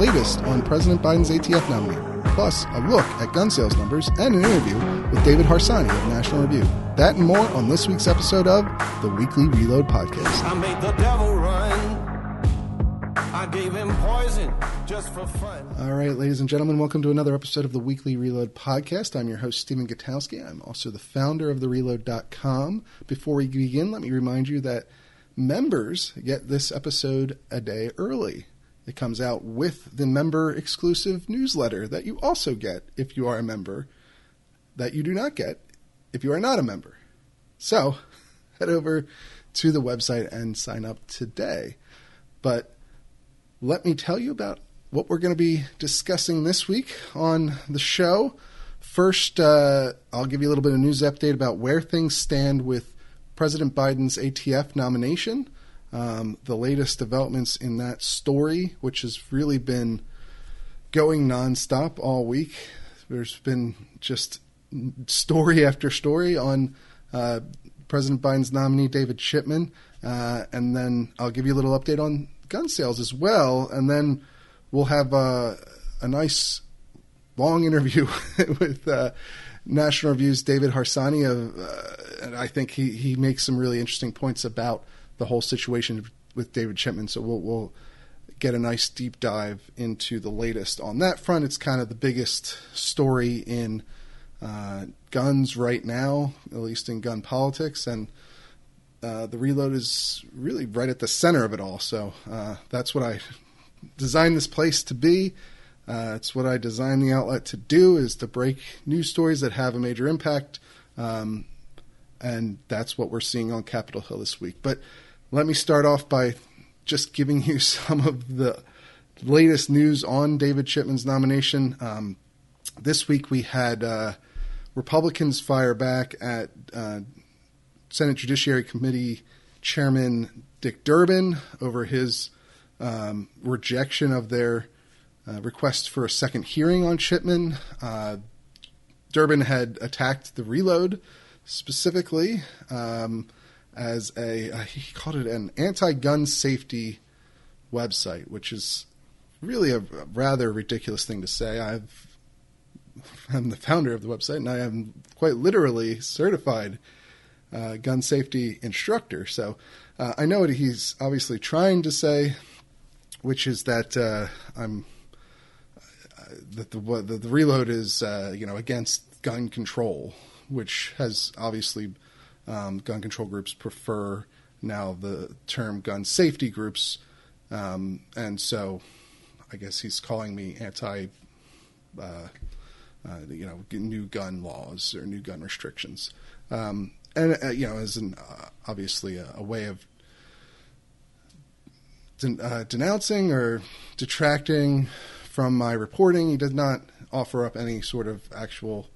latest on President Biden's ATF nominee, plus a look at gun sales numbers and an interview with David Harsanyi of National Review. That and more on this week's episode of the Weekly Reload Podcast. I made the devil run. I gave him poison just for fun. All right, ladies and gentlemen, welcome to another episode of the Weekly Reload Podcast. I'm your host, Stephen Gutowski. I'm also the founder of TheReload.com. Before we begin, let me remind you that members get this episode a day early. It comes out with the member exclusive newsletter that you also get if you are a member, that you do not get if you are not a member. So head over to the website and sign up today. But let me tell you about what we're going to be discussing this week on the show. First, uh, I'll give you a little bit of news update about where things stand with President Biden's ATF nomination, um, the latest developments in that story, which has really been going nonstop all week. There's been just story after story on uh, President Biden's nominee, David Chipman. Uh, and then I'll give you a little update on gun sales as well. And then we'll have uh, a nice long interview with uh, National Review's David Harsanyi. Of, uh, and I think he, he makes some really interesting points about the whole situation with David Chipman. So we'll, we'll get a nice deep dive into the latest on that front. It's kind of the biggest story in uh, guns right now, at least in gun politics, and uh, the reload is really right at the center of it all. So uh, that's what I designed this place to be. Uh, it's what I designed the outlet to do: is to break news stories that have a major impact, um, and that's what we're seeing on Capitol Hill this week. But let me start off by just giving you some of the latest news on David Chipman's nomination. Um, this week we had uh, Republicans fire back at uh, Senate Judiciary Committee Chairman Dick Durbin over his um, rejection of their uh, request for a second hearing on Chipman. Uh, Durbin had attacked the reload specifically um, as a, uh, he called it an anti gun safety website, which is really a rather ridiculous thing to say. I've I'm the founder of the website, and I am quite literally certified uh, gun safety instructor. So uh, I know what he's obviously trying to say, which is that uh, I'm uh, that the, the, the reload is uh, you know against gun control, which has obviously um, gun control groups prefer now the term gun safety groups, um, and so I guess he's calling me anti. Uh, uh, you know, new gun laws or new gun restrictions, um, and uh, you know, as an uh, obviously a, a, way of den- uh, denouncing or detracting from my reporting. He did not offer up any sort of actual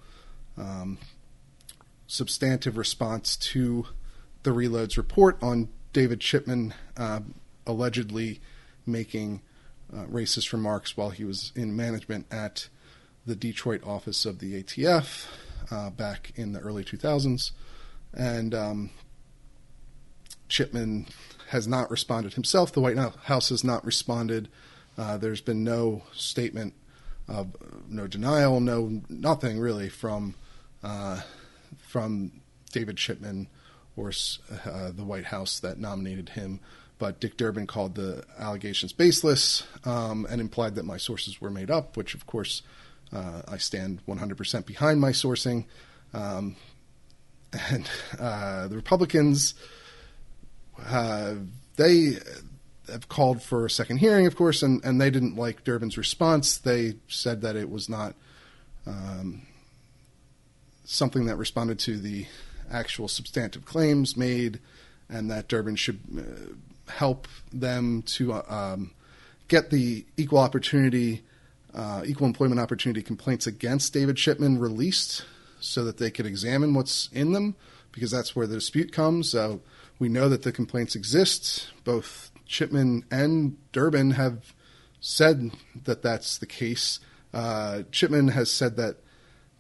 um, substantive response to the Reloads report on David Chipman uh, allegedly making uh, racist remarks while he was in management at the Detroit office of the ATF uh, back in the early 2000s. And um, Chipman has not responded himself. The White House has not responded. Uh, there's been no statement no denial, no nothing really from uh, from David Chipman or uh, the White House that nominated him. But Dick Durbin called the allegations baseless um, and implied that my sources were made up, which of course uh, I stand 100% behind my sourcing. Um, and uh, the Republicans, uh, they have called for a second hearing, of course, and, and they didn't like Durbin's response. They said that it was not um, something that responded to the actual substantive claims made, and that Durbin should uh, help them to uh, um, get the equal opportunity uh, equal employment opportunity complaints against David Chipman released so that they could examine what's in them because that's where the dispute comes. Uh, we know that the complaints exist. Both Chipman and Durbin have said that that's the case. Uh, Chipman has said that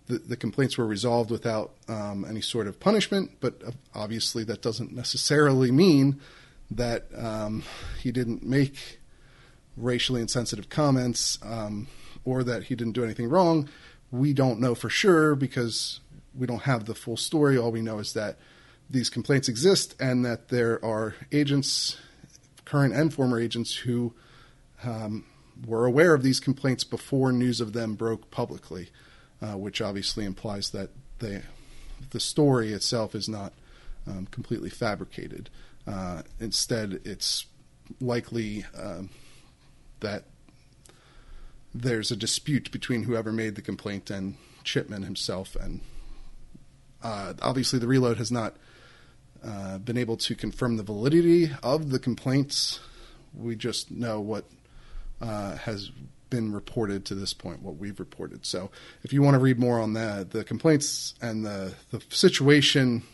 the, the, complaints were resolved without um, any sort of punishment, but obviously that doesn't necessarily mean that um, he didn't make racially insensitive comments um, or that he didn't do anything wrong. We don't know for sure because we don't have the full story. All we know is that these complaints exist and that there are agents, current and former agents, who um, were aware of these complaints before news of them broke publicly, uh, which obviously implies that they, the story itself is not um, completely fabricated. Uh, instead, it's likely um, that there's a dispute between whoever made the complaint and Chipman himself. And uh, obviously, the reload has not uh, been able to confirm the validity of the complaints. We just know what uh, has been reported to this point, what we've reported. So, if you want to read more on that, the complaints and the the situation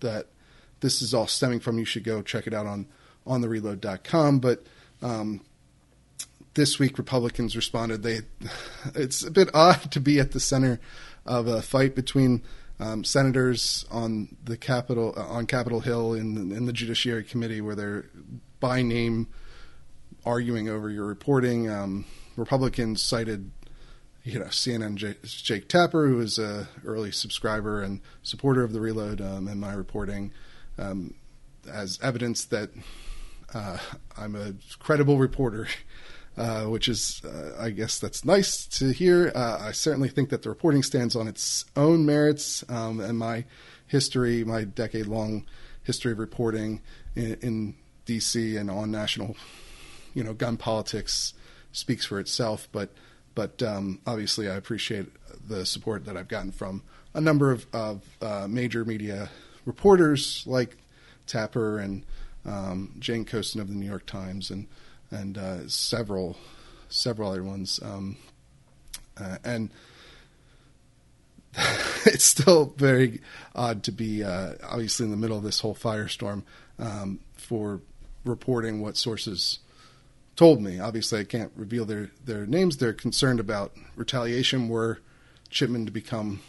that this is all stemming from, you should go check it out on on the reload.com. But um, this week, Republicans responded. They it's a bit odd to be at the center of a fight between um, senators on the Capitol uh, on Capitol Hill in in the Judiciary Committee, where they're by name arguing over your reporting. Um, Republicans cited, you know, CNN Jake Tapper, who is a early subscriber and supporter of the Reload um, and my reporting, um, as evidence that uh, I'm a credible reporter. Uh, which is, uh, I guess, that's nice to hear. Uh, I certainly think that the reporting stands on its own merits, um, and my history, my decade-long history of reporting in, in, D.C. and on national, you know, gun politics speaks for itself. But, but um, obviously, I appreciate the support that I've gotten from a number of, of uh, major media reporters like Tapper and um, Jane Coaston of the New York Times and and uh, several several other ones. Um, uh, and it's still very odd to be uh, obviously in the middle of this whole firestorm um, for reporting what sources told me. Obviously, I can't reveal their, their names. They're concerned about retaliation were Chipman to become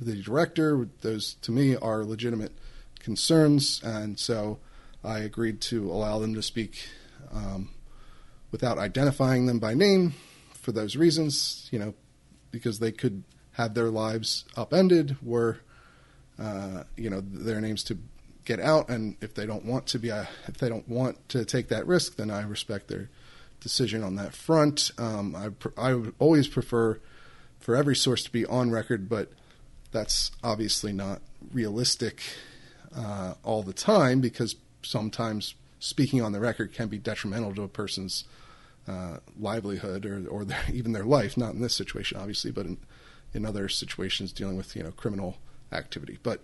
the director. Those, to me, are legitimate concerns. And so I agreed to allow them to speak um, without identifying them by name for those reasons, you know, because they could have their lives upended were, uh, you know, their names to get out. And if they don't want to be, uh, if they don't want to take that risk, then I respect their decision on that front. Um, I, pr- I would always prefer for every source to be on record, but that's obviously not realistic uh, all the time because sometimes speaking on the record can be detrimental to a person's uh, livelihood or, or their, even their life. Not in this situation, obviously, but in, in other situations dealing with you know criminal activity. But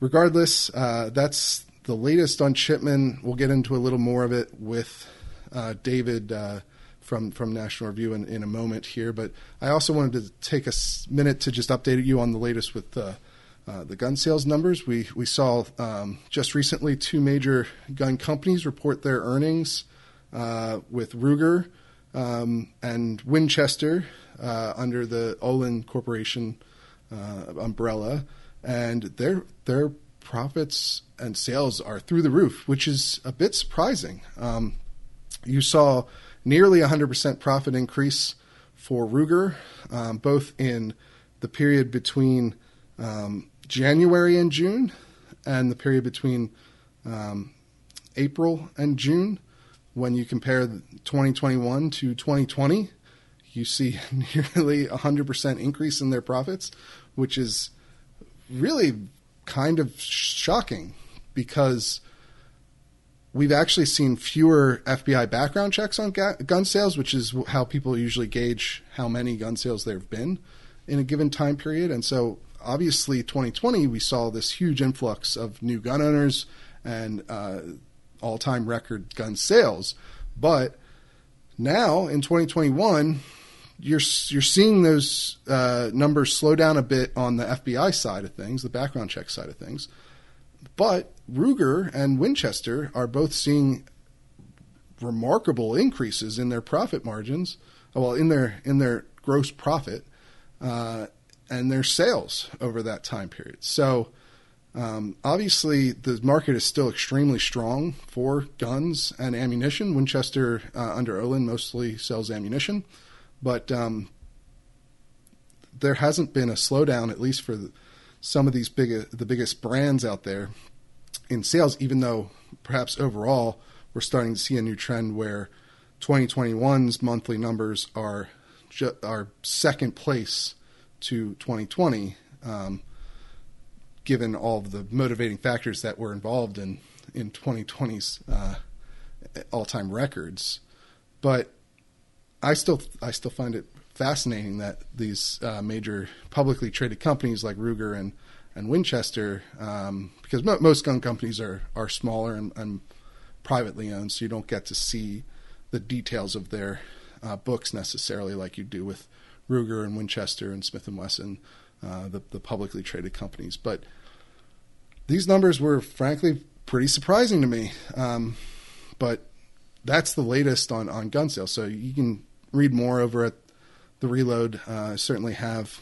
regardless, uh, that's the latest on Chipman. We'll get into a little more of it with uh, David uh, from from National Review in, in a moment here. But I also wanted to take a minute to just update you on the latest with the uh, the gun sales numbers. We we saw um, just recently two major gun companies report their earnings uh, with Ruger um, and Winchester uh, under the Olin Corporation umbrella, and their their profits and sales are through the roof, which is a bit surprising. Um, you saw nearly 100% profit increase for Ruger, um, both in the period between um, January and June, and the period between um, April and June. When you compare 2021 to 2020, you see nearly 100% increase in their profits, which is really kind of shocking because we've actually seen fewer FBI background checks on ga- gun sales, which is how people usually gauge how many gun sales there have been in a given time period. And so obviously 2020 we saw this huge influx of new gun owners and uh, all-time record gun sales but now in 2021 you're you're seeing those uh, numbers slow down a bit on the FBI side of things the background check side of things but Ruger and Winchester are both seeing remarkable increases in their profit margins well in their in their gross profit uh, and their sales over that time period. So Um, obviously, the market is still extremely strong for guns and ammunition. Winchester, uh, under Olin, mostly sells ammunition, but um, there hasn't been a slowdown, at least for the, some of these big, the biggest brands out there in sales. Even though perhaps overall we're starting to see a new trend where 2021's monthly numbers are ju- are second place to 2020. Um, given all of the motivating factors that were involved in in 2020's uh, all-time records. But I still I still find it fascinating that these uh, major publicly traded companies like Ruger and and Winchester, um, because mo- most gun companies are are smaller and, and, privately owned, so you don't get to see the details of their uh, books necessarily like you do with Ruger and Winchester and Smith and Wesson uh, the, the publicly traded companies. But these numbers were frankly pretty surprising to me. Um, but that's the latest on, on gun sales. So you can read more over at the Reload. Uh, certainly have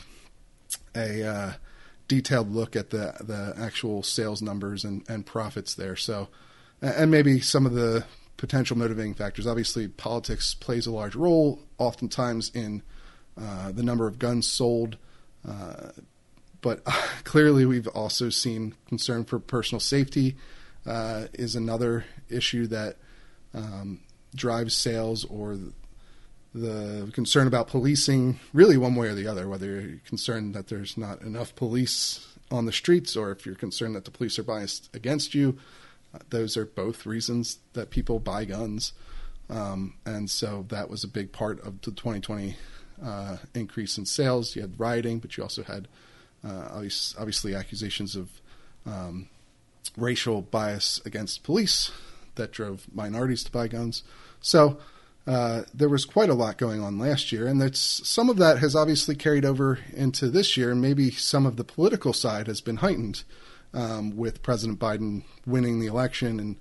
a uh, detailed look at the the actual sales numbers and, and profits there. So and maybe some of the potential motivating factors. Obviously, politics plays a large role, oftentimes in uh, the number of guns sold. Uh, but clearly, we've also seen concern for personal safety uh, is another issue that um, drives sales or the concern about policing, really one way or the other, whether you're concerned that there's not enough police on the streets or if you're concerned that the police are biased against you. Uh, those are both reasons that people buy guns. Um, and so that was a big part of the 2020 uh, increase in sales. You had rioting, but you also had uh, obviously accusations of um, racial bias against police that drove minorities to buy guns. So uh, there was quite a lot going on last year, and that's some of that has obviously carried over into this year, maybe some of the political side has been heightened um, with President Biden winning the election and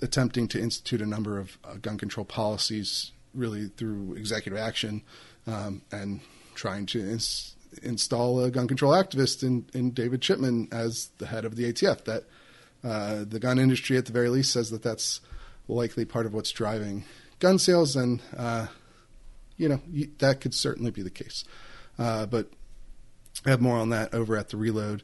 attempting to institute a number of uh, gun control policies, really through executive action um, and trying to ins- install a gun control activist in, in David Chipman as the head of the ATF. That uh, the gun industry, at the very least, says that that's likely part of what's driving gun sales, and uh, you know that could certainly be the case. Uh, but I have more on that over at the Reload.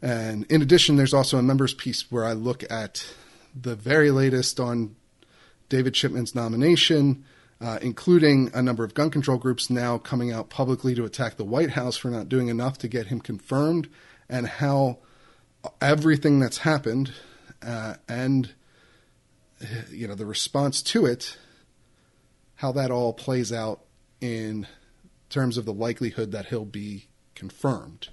And in addition, there's also a members piece where I look at the very latest on David Chipman's nomination uh, including a number of gun control groups now coming out publicly to attack the White House for not doing enough to get him confirmed, and how everything that's happened uh, and you know the response to it, how that all plays out in terms of the likelihood that he'll be confirmed.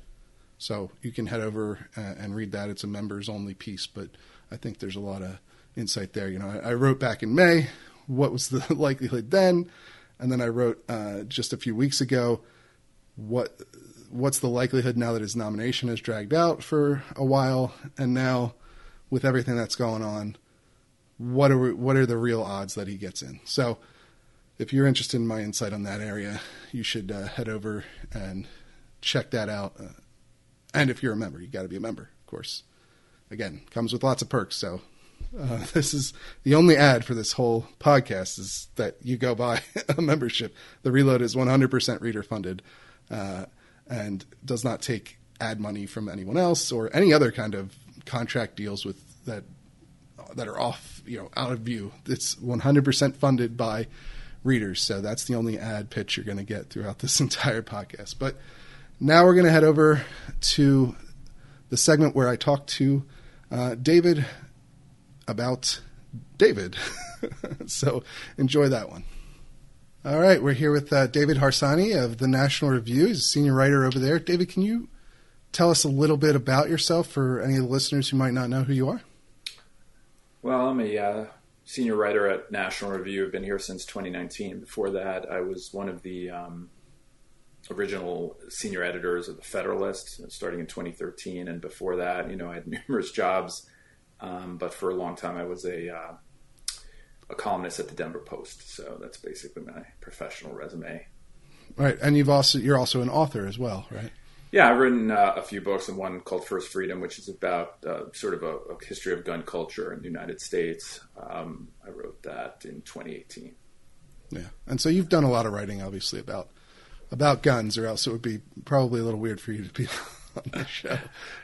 So you can head over uh, and read that. It's a members only piece, but I think there's a lot of insight there. You know, I, I wrote back in May what was the likelihood then, and then I wrote uh, just a few weeks ago what what's the likelihood now that his nomination is dragged out for a while, and now with everything that's going on, what are we, what are the real odds that he gets in? So, if you're interested in my insight on that area, you should uh, head over and check that out. Uh, and if you're a member, you got to be a member, of course. Again, comes with lots of perks, so uh, this is the only ad for this whole podcast is that you go buy a membership. The Reload is 100% reader funded uh, and does not take ad money from anyone else or any other kind of contract deals with that that are off, you know, out of view. It's 100% funded by readers. So that's the only ad pitch you're going to get throughout this entire podcast. But now we're going to head over to the segment where I talk to uh, David about David. so enjoy that one. All right, we're here with uh, David Harsanyi of the National Review. He's a senior writer over there. David, can you tell us a little bit about yourself for any of the listeners who might not know who you are? Well, I'm a uh, senior writer at National Review. I've been here since 2019. Before that, I was one of the um, original senior editors of the Federalist, starting in 2013. And before that, you know, I had numerous jobs um, but for a long time, I was a uh, a columnist at the Denver Post. So that's basically my professional resume. Right, and you've also you're also an author as well, right? Yeah, I've written uh, a few books, and one called First Freedom, which is about uh, sort of a, a, history of gun culture in the United States. Um, I wrote that in 2018. Yeah, and so you've done a lot of writing, obviously, about about guns, or else it would be probably a little weird for you to be on the show.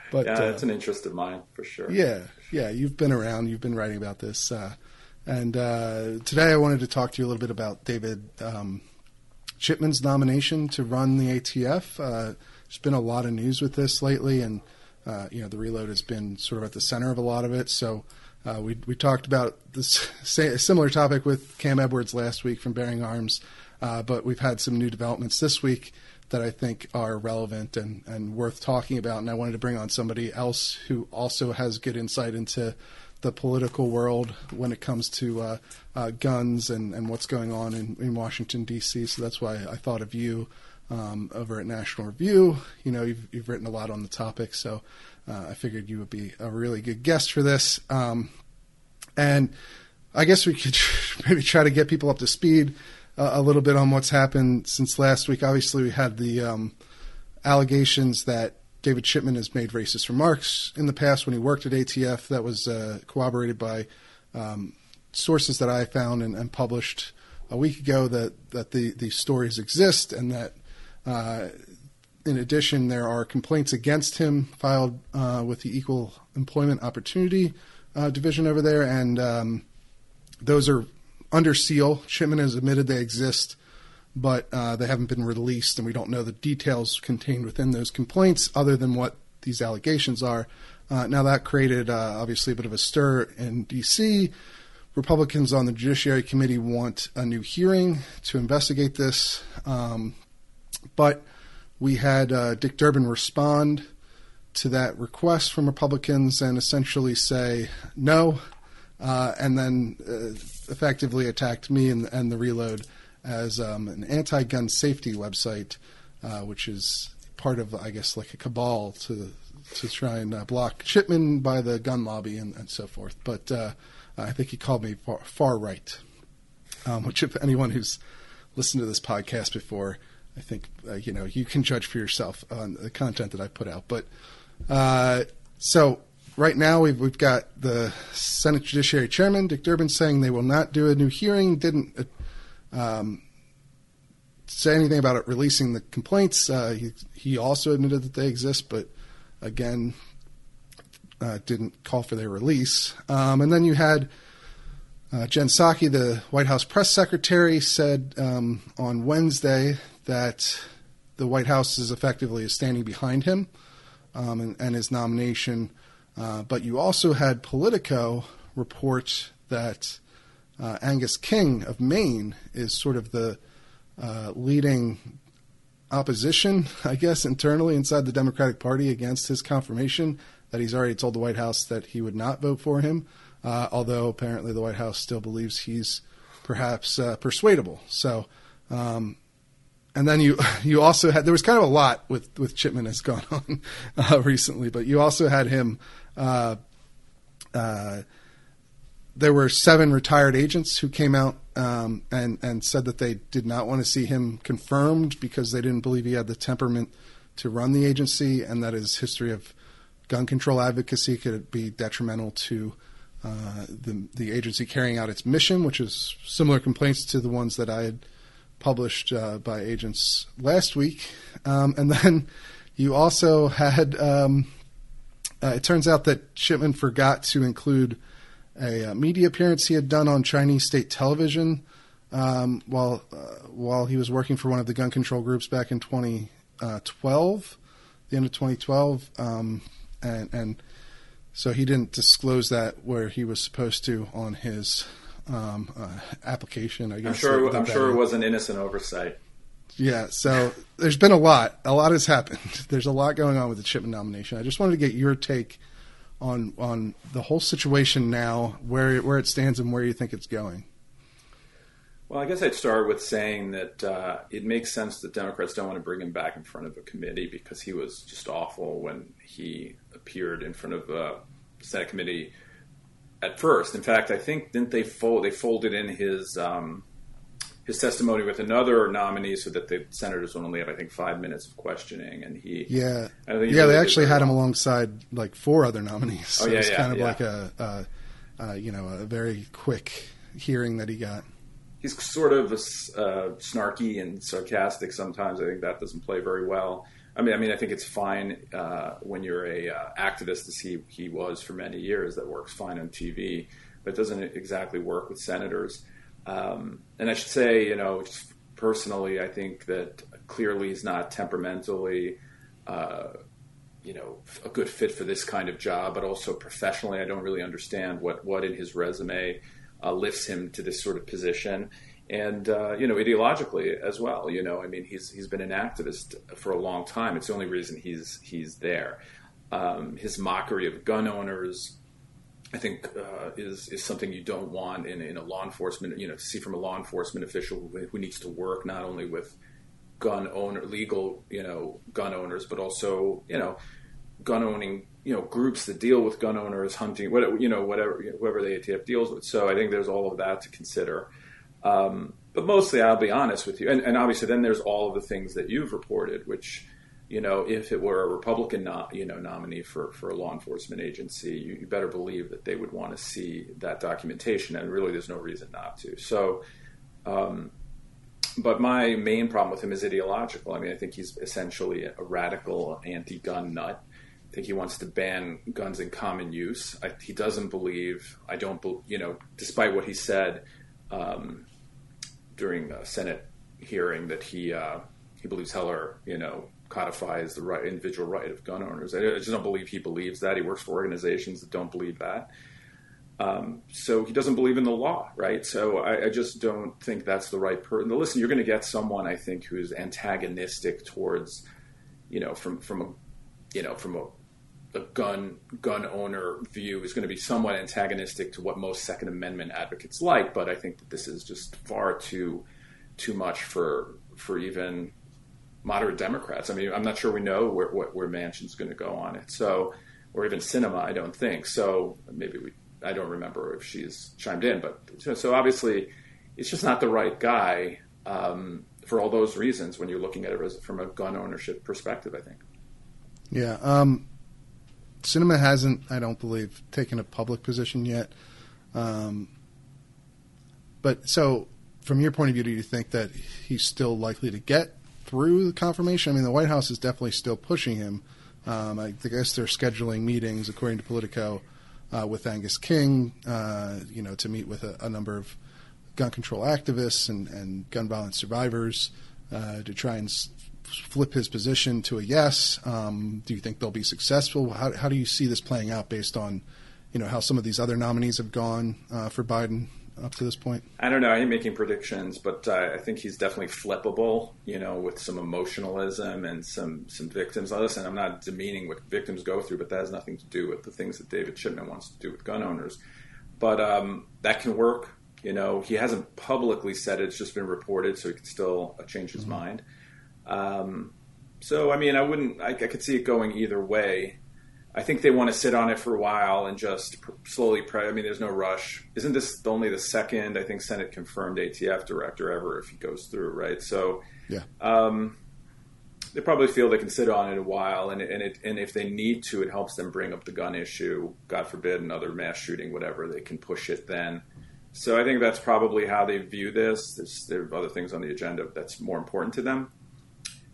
But yeah, it's uh, an interest of mine for sure. Yeah, yeah, you've been around, you've been writing about this, uh, and uh, today I wanted to talk to you a little bit about David um, Chipman's nomination to run the ATF. There's been a lot of news with this lately, and uh, you know the reload has been sort of at the center of a lot of it. So. Uh, we we talked about this similar topic with Cam Edwards last week from Bearing Arms, uh, but we've had some new developments this week that I think are relevant and, and worth talking about. And I wanted to bring on somebody else who also has good insight into the political world when it comes to uh, uh, guns and, and what's going on in, in Washington, D.C. So that's why I thought of you um, over at National Review. You know, you've, you've written a lot on the topic, so uh, I figured you would be a really good guest for this. Um, and I guess we could maybe try to get people up to speed uh, a little bit on what's happened since last week. Obviously, we had the um, allegations that David Chipman has made racist remarks in the past when he worked at ATF. That was uh, corroborated by um, sources that I found and, and, published a week ago that, that the, these stories exist and that. Uh, in addition, there are complaints against him filed uh, with the Equal Employment Opportunity uh, Division over there, and um, those are under seal. Chipman has admitted they exist, but uh, they haven't been released, and we don't know the details contained within those complaints other than what these allegations are. Uh, now, that created uh, obviously a bit of a stir in D.C. Republicans on the Judiciary Committee want a new hearing to investigate this, um, but we had uh, Dick Durbin respond to that request from Republicans and essentially say no, uh, and then uh, effectively attacked me and, and the Reload as um, an anti-gun safety website, uh, which is part of, I guess, like a cabal to to try and uh, block Chipman by the gun lobby and, and so forth. But uh, I think he called me far, far right, um, which if anyone who's listened to this podcast before, I think uh, you know you can judge for yourself on the content that I put out. But uh, so right now we've, we've got the Senate Judiciary Chairman Dick Durbin saying they will not do a new hearing. Didn't uh, um, say anything about it releasing the complaints. Uh, he he also admitted that they exist, but again uh, didn't call for their release. Um, and then you had. Uh, Jen Psaki, the White House press secretary, said um, on Wednesday that the White House is effectively standing behind him um, and, and, his nomination uh, but you also had Politico report that uh, Angus King of Maine is sort of the uh, leading opposition, I guess, internally inside the Democratic Party against his confirmation. That he's already told the White House that he would not vote for him, uh, although apparently the White House still believes he's perhaps uh, persuadable. So um, and then you you also had there was kind of a lot with with Chipman has gone on uh, recently, but you also had him uh, uh, there were seven retired agents who came out um, and and said that they did not want to see him confirmed because they didn't believe he had the temperament to run the agency, and that his history of gun control advocacy could be detrimental to uh, the the agency carrying out its mission, which is similar complaints to the ones that I had published uh, by agents last week. Um, and then you also had um, uh, it turns out that Chipman forgot to include a, a, uh, media appearance he had done on Chinese state television um, while uh, while he was working for one of the gun control groups back in 2012, the end of 2012, um, and and so he didn't disclose that where he was supposed to on his um, uh, application. I guess I'm sure. I'm sure it was an innocent oversight. Yeah, so there's been a lot. A lot has happened. There's a lot going on with the Chipman nomination. I just wanted to get your take on on the whole situation now, where where it stands, and where you think it's going. Well, I guess I'd start with saying that uh, it makes sense that Democrats don't want to bring him back in front of a committee because he was just awful when he appeared in front of a Senate committee at first. In fact, I think didn't they fold they folded in his um, his testimony with another nominee so that the senators would only have, I think, five minutes of questioning. And he, Yeah, I think he yeah. They actually had him well. alongside like four other nominees. So Oh, yeah, it's yeah, kind of yeah. like a, uh, uh, you know, a very quick hearing that he got. He's sort of uh, snarky and sarcastic sometimes. I think that doesn't play very well. I mean, I mean, I think it's fine uh, when you're a uh, activist, as he he was for many years. That works fine on TV, but doesn't exactly work with senators. Um, and I should say, you know, personally, I think that clearly he's not temperamentally. Uh, you know, a good fit for this kind of job, but also professionally, I don't really understand what, what in his resume uh, lifts him to this sort of position. And, uh, you know, ideologically as well, you know, I mean, he's, he's been an activist for a long time. It's the only reason he's, he's there. Um, his mockery of gun owners, I think, uh, is, is something you don't want in, in a law enforcement, you know, to see from a law enforcement official who, who needs to work not only with gun owner, legal, you know, gun owners, but also, you know, gun owning, you know, groups that deal with gun owners, hunting, whatever, you know, whatever, whoever the ATF deals with. So I think there's all of that to consider. Um, but mostly, I'll be honest with you, and, and obviously, then there's all of the things that you've reported, which, you know, if it were a Republican, you know, nominee for, for a law enforcement agency, you, you better believe that they would want to see that documentation, and really, there's no reason not to. So, um, but my main problem with him is ideological. I mean, I think he's essentially a radical anti-gun nut. I think he wants to ban guns in common use. I, he doesn't believe. I don't. bel you know, despite what he said um, during a Senate hearing, that he uh, he believes Heller, you know, codifies the right individual right of gun owners. I, I just don't believe he believes that. He works for organizations that don't believe that. Um, so he doesn't believe in the law, right? So I, I just don't think that's the right person. Listen, you're going to get someone, I think, who's antagonistic towards, you know, from from a, you know, from a, a gun gun owner view is going to be somewhat antagonistic to what most Second Amendment advocates like. But I think that this is just far too too much for for even moderate Democrats. I mean, I'm not sure we know where where, where Manchin's going to go on it. So, or even Sinema, I don't think. So maybe we. I don't remember if she's chimed in, but so, so obviously, it's just not the right guy um, for all those reasons when you're looking at it from a gun ownership perspective. I think. Yeah. Um, Sinema hasn't, I don't believe, taken a public position yet. Um, but so, from your point of view, do you think that he's still likely to get through the confirmation? I mean, the White House is definitely still pushing him. Um, I guess they're scheduling meetings, according to Politico, uh, with Angus King, uh, you know, to meet with a, a number of gun control activists and, and gun violence survivors uh, to try and flip his position to a yes. Um, do you think they'll be successful? How, how do you see this playing out based on, you know, how some of these other nominees have gone uh, for Biden up to this point? I don't know. I ain't making predictions, but uh, I think he's definitely flippable. You know, with some emotionalism and some some victims. Listen, I'm not demeaning what victims go through, but that has nothing to do with the things that David Chipman wants to do with gun owners. But um, that can work. You know, he hasn't publicly said it; it's just been reported, so he can still uh, change his mind. Um, so, I mean, I wouldn't. I, I could see it going either way. I think they want to sit on it for a while and just pr- slowly. Pre- I mean, there's no rush. Isn't this only the second? I think Senate confirmed ATF director ever if he goes through, right? So, Yeah. um, they probably feel they can sit on it a while, and and it, and if they need to, it helps them bring up the gun issue. God forbid another mass shooting, whatever. They can push it then. So I think that's probably how they view this. There's, there are other things on the agenda that's more important to them.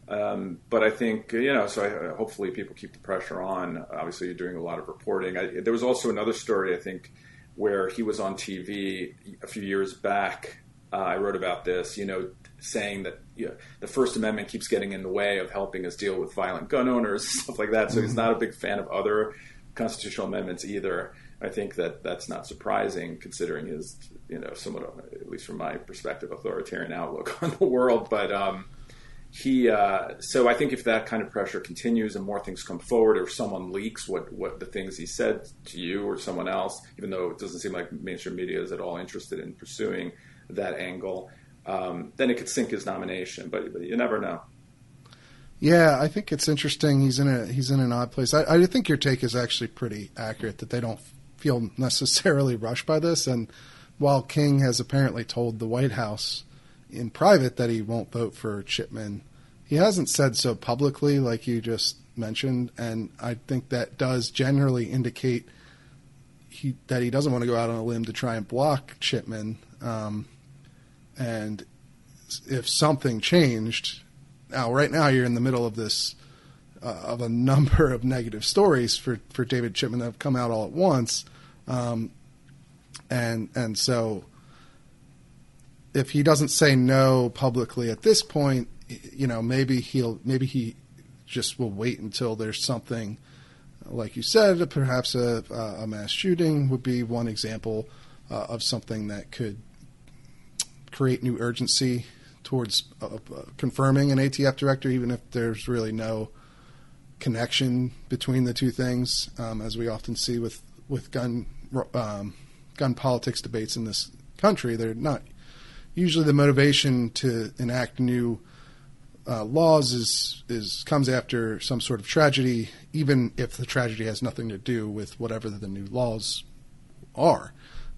Um, but I think you know, so I, hopefully people keep the pressure on. Obviously, you're doing a lot of reporting. I, there was also another story I think where he was on TV a few years back. Uh, I wrote about this, you know, saying that you know, the First Amendment keeps getting in the way of helping us deal with violent gun owners, stuff like that. So he's not a big fan of other constitutional amendments either. I think that that's not surprising considering his, you know, somewhat, at least from my perspective, authoritarian outlook on the world. But um, he uh, so I think if that kind of pressure continues and more things come forward, or someone leaks what what the things he said to you or someone else, even though it doesn't seem like mainstream media is at all interested in pursuing that angle, um, then it could sink his nomination. But, but you never know. Yeah, I think it's interesting. He's in a he's in an odd place. I, I think your take is actually pretty accurate that they don't feel necessarily rushed by this. And while King has apparently told the White House, in private that he won't vote for Chipman. He hasn't said so publicly, like you just mentioned, and I think that does generally indicate he that he doesn't want to go out on a limb to try and block Chipman. Um, and if something changed, now right now you're in the middle of this uh, of a number of negative stories for for David Chipman that have come out all at once, um, and and so if he doesn't say no publicly at this point, you know maybe he'll maybe he just will wait until there's something like you said, perhaps a, a mass shooting would be one example uh, of something that could create new urgency towards uh, uh confirming an ATF director, even if there's really no connection between the two things, um, as we often see with with gun um, gun politics debates in this country. They're not usually the motivation to enact new uh, laws is is comes after some sort of tragedy, even if the tragedy has nothing to do with whatever the new laws are,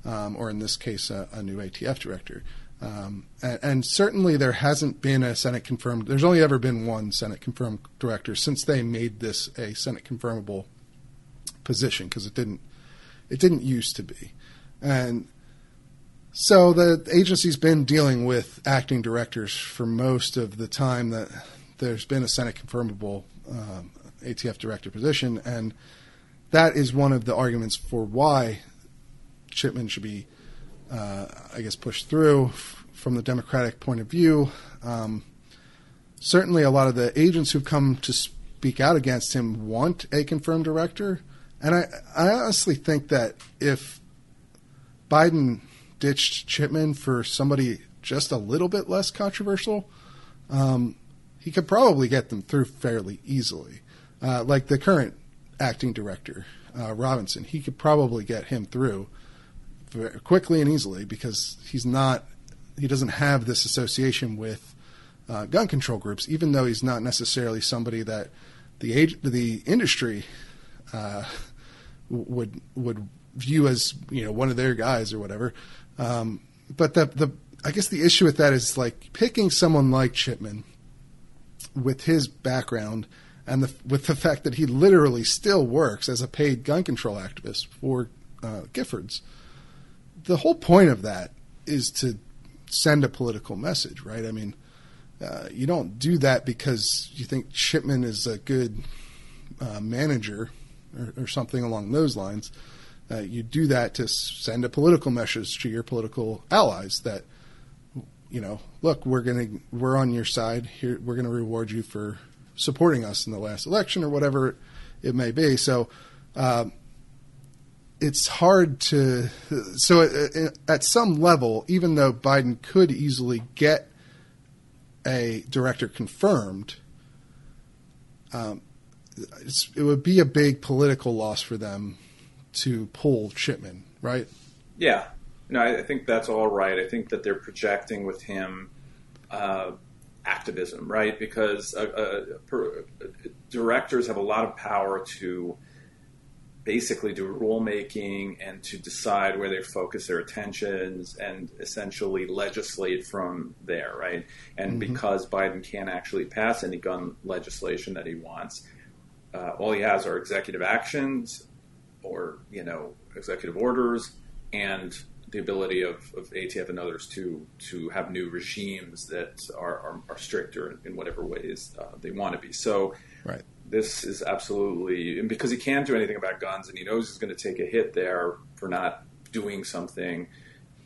um, or in this case, a, a new ATF director. Um, and, and, certainly there hasn't been a Senate confirmed. There's only ever been one Senate confirmed director since they made this a Senate confirmable position because it didn't it didn't used to be, and so the agency's been dealing with acting directors for most of the time that there's been a Senate confirmable um, ATF director position, and that is one of the arguments for why Chipman should be, uh, I guess, pushed through f- from the Democratic point of view. Um, certainly, a lot of the agents who've come to speak out against him want a confirmed director, and I, I honestly think that if Biden ditched Chipman for somebody just a little bit less controversial, um, he could probably get them through fairly easily. Uh, like the current acting director, uh, Robinson, he could probably get him through quickly and easily because he's not, he doesn't have this association with uh, gun control groups, even though he's not necessarily somebody that the age, the industry uh, would would view as you know one of their guys or whatever. Um, but the the I guess the issue with that is like picking someone like Chipman with his background and the, with the fact that he literally still works as a paid gun control activist for uh, Giffords. The whole point of that is to send a political message, right? I mean, uh, you don't do that because you think Chipman is a good uh, manager or, or, something along those lines. Uh, you do that to send a political message to your political allies that, you know, look, we're gonna we're on your side here. We're gonna reward you for supporting us in the last election or whatever it may be. So. Uh, it's hard to so at, at some level, even though Biden could easily get a director confirmed, um, it would be a big political loss for them to pull Chipman, right? Yeah. No, I, think that's all right. I think that they're projecting with him uh, activism, right? Because uh, uh, per, directors have a lot of power to basically do rulemaking and to decide where they focus their attentions and essentially legislate from there, right? And mm-hmm. because Biden can't actually pass any gun legislation that he wants, uh, all he has are executive actions or you know executive orders and the ability of, of ATF and others to to have new regimes that are, are, are stricter in whatever ways uh, they want to be. So, right. this is absolutely and because he can't do anything about guns and he knows he's going to take a hit there for not doing something.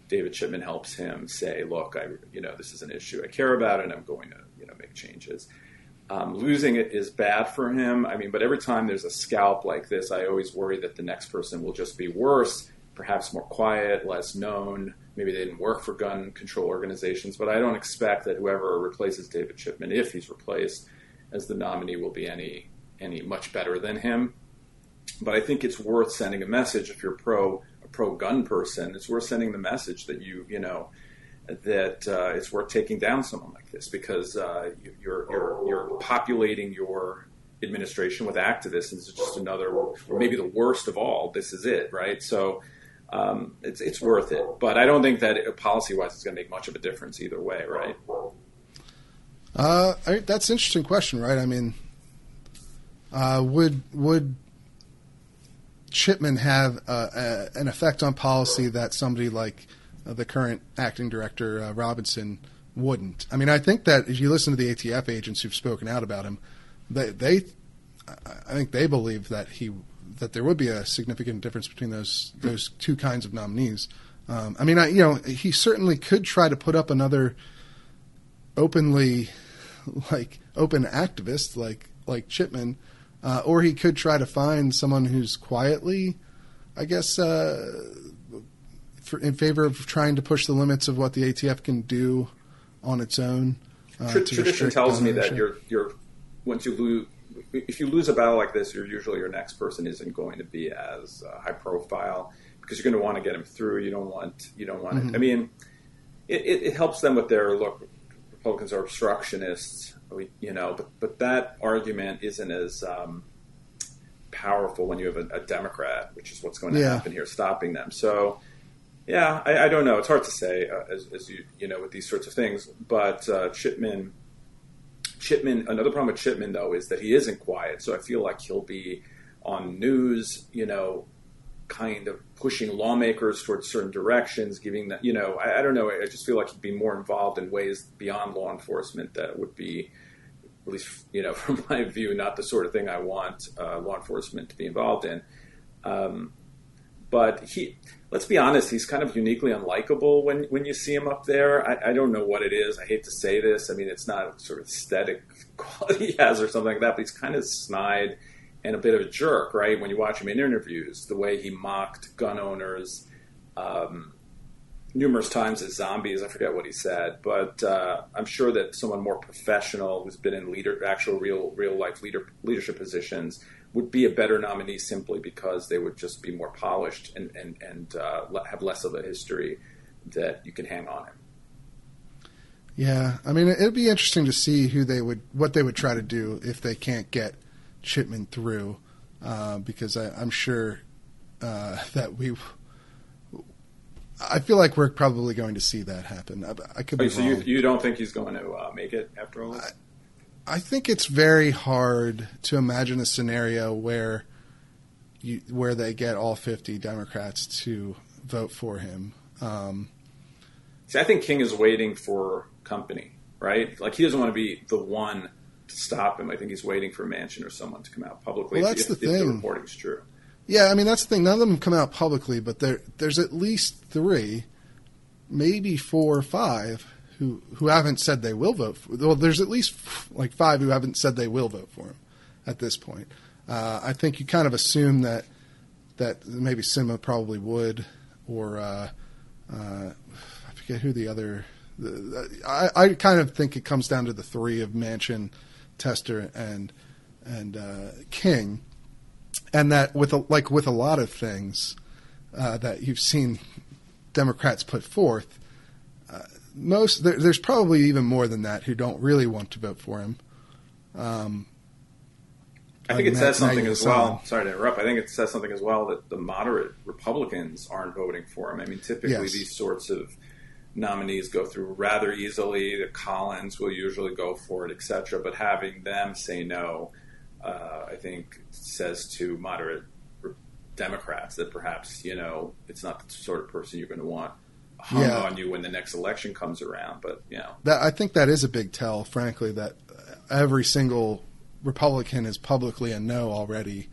David Chipman helps him say, "Look, I you know this is an issue I care about, and I'm going to you know make changes." Um, losing it is bad for him. I mean, but every time there's a scalp like this, I always worry that the next person will just be worse, perhaps more quiet, less known. Maybe they didn't work for gun control organizations, but I don't expect that whoever replaces David Chipman, if he's replaced as the nominee, will be any any much better than him. But I think it's worth sending a message if you're pro a pro gun person. It's worth sending the message that you you know that uh, it's worth taking down someone like this because uh, you're, you're, you're populating your administration with activists, and is just another, or maybe the worst of all. This is it, right? So um, it's it's worth it. But I don't think that policy wise it's going to make much of a difference either way, right? Uh, I, that's an interesting question, right? I mean, uh, would would Chipman have uh, an effect on policy that somebody like uh, the current acting director uh, Robinson wouldn't? I mean, I think that if you listen to the ATF agents who've spoken out about him, they, they I think they believe that he that there would be a significant difference between those those two kinds of nominees. Um, I mean, I, you know, he certainly could try to put up another openly like open activist like like Chipman, uh, or he could try to find someone who's quietly, I guess, uh, for, in favor of trying to push the limits of what the ATF can do on its own. Uh, Tradition tells me that you're you're once you lose if you lose a battle like this, you're usually your next person isn't going to be as uh, high profile because you're going to want to get them through. You don't want you don't want. Mm-hmm. I mean, it, it, it, helps them with their look. Republicans are obstructionists, you know, but but that argument isn't as um, powerful when you have a, a, Democrat, which is what's going to yeah. happen here, stopping them. So. Yeah, I, I, don't know. It's hard to say, uh, as, as, you you know, with these sorts of things. But uh, Chipman Chipman, another problem with Chipman though is that he isn't quiet. So I feel like he'll be on news, you know, kind of pushing lawmakers towards certain directions, giving that, you know, I, I, don't know. I just feel like he'd be more involved in ways beyond law enforcement that would be, at least, you know, from my view, not the sort of thing I want uh, law enforcement to be involved in. Um, but he, let's be honest, he's kind of uniquely unlikable when when you see him up there. I, I, don't know what it is. I hate to say this. I mean, it's not sort of aesthetic quality he has or something like that, but he's kind of snide and a bit of a jerk, right? When you watch him in interviews, the way he mocked gun owners um, numerous times as zombies. I forget what he said, but uh, I'm sure that someone more professional who's been in leader, actual real real life leader leadership positions would be a better nominee simply because they would just be more polished and and and uh, have less of a history that you can hang on him. Yeah, I mean, it'd be interesting to see who they would, what they would try to do if they can't get Chipman through, uh, because I, am sure uh, that we. I feel like we're probably going to see that happen. I, I could be so wrong. You, you don't think he's going to uh, make it after all? this? I think it's very hard to imagine a scenario where you, where they get all 50 Democrats to vote for him. Um, See, I think King is waiting for company, right? Like he doesn't want to be the one to stop him. I think he's waiting for Manchin or someone to come out publicly. Well, that's if, the thing. If the reporting's true. Yeah, I mean that's the thing. None of them have come out publicly, but there there's at least three, maybe four or five who who haven't said they will vote for. Well, there's at least like five who haven't said they will vote for him at this point. Uh, I think you kind of assume that that maybe Sinema probably would, or uh, uh, I forget who the other. The, I, I kind of think it comes down to the three of Manchin, Tester, and and uh, King, and that with a, like with a lot of things uh, that you've seen Democrats put forth, most there, there's probably even more than that who don't really want to vote for him. Um, I think it says something as well. Sorry to interrupt. I think it says something as well that the moderate Republicans aren't voting for him. I mean, typically yes. these sorts of nominees go through rather easily. The Collins will usually go for it, etc. But having them say no, uh, I think says to moderate Democrats that perhaps you know it's not the sort of person you're going to want hung yeah. on you when the next election comes around. But you know, that, I think that is a big tell, frankly, that every single Republican is publicly a no already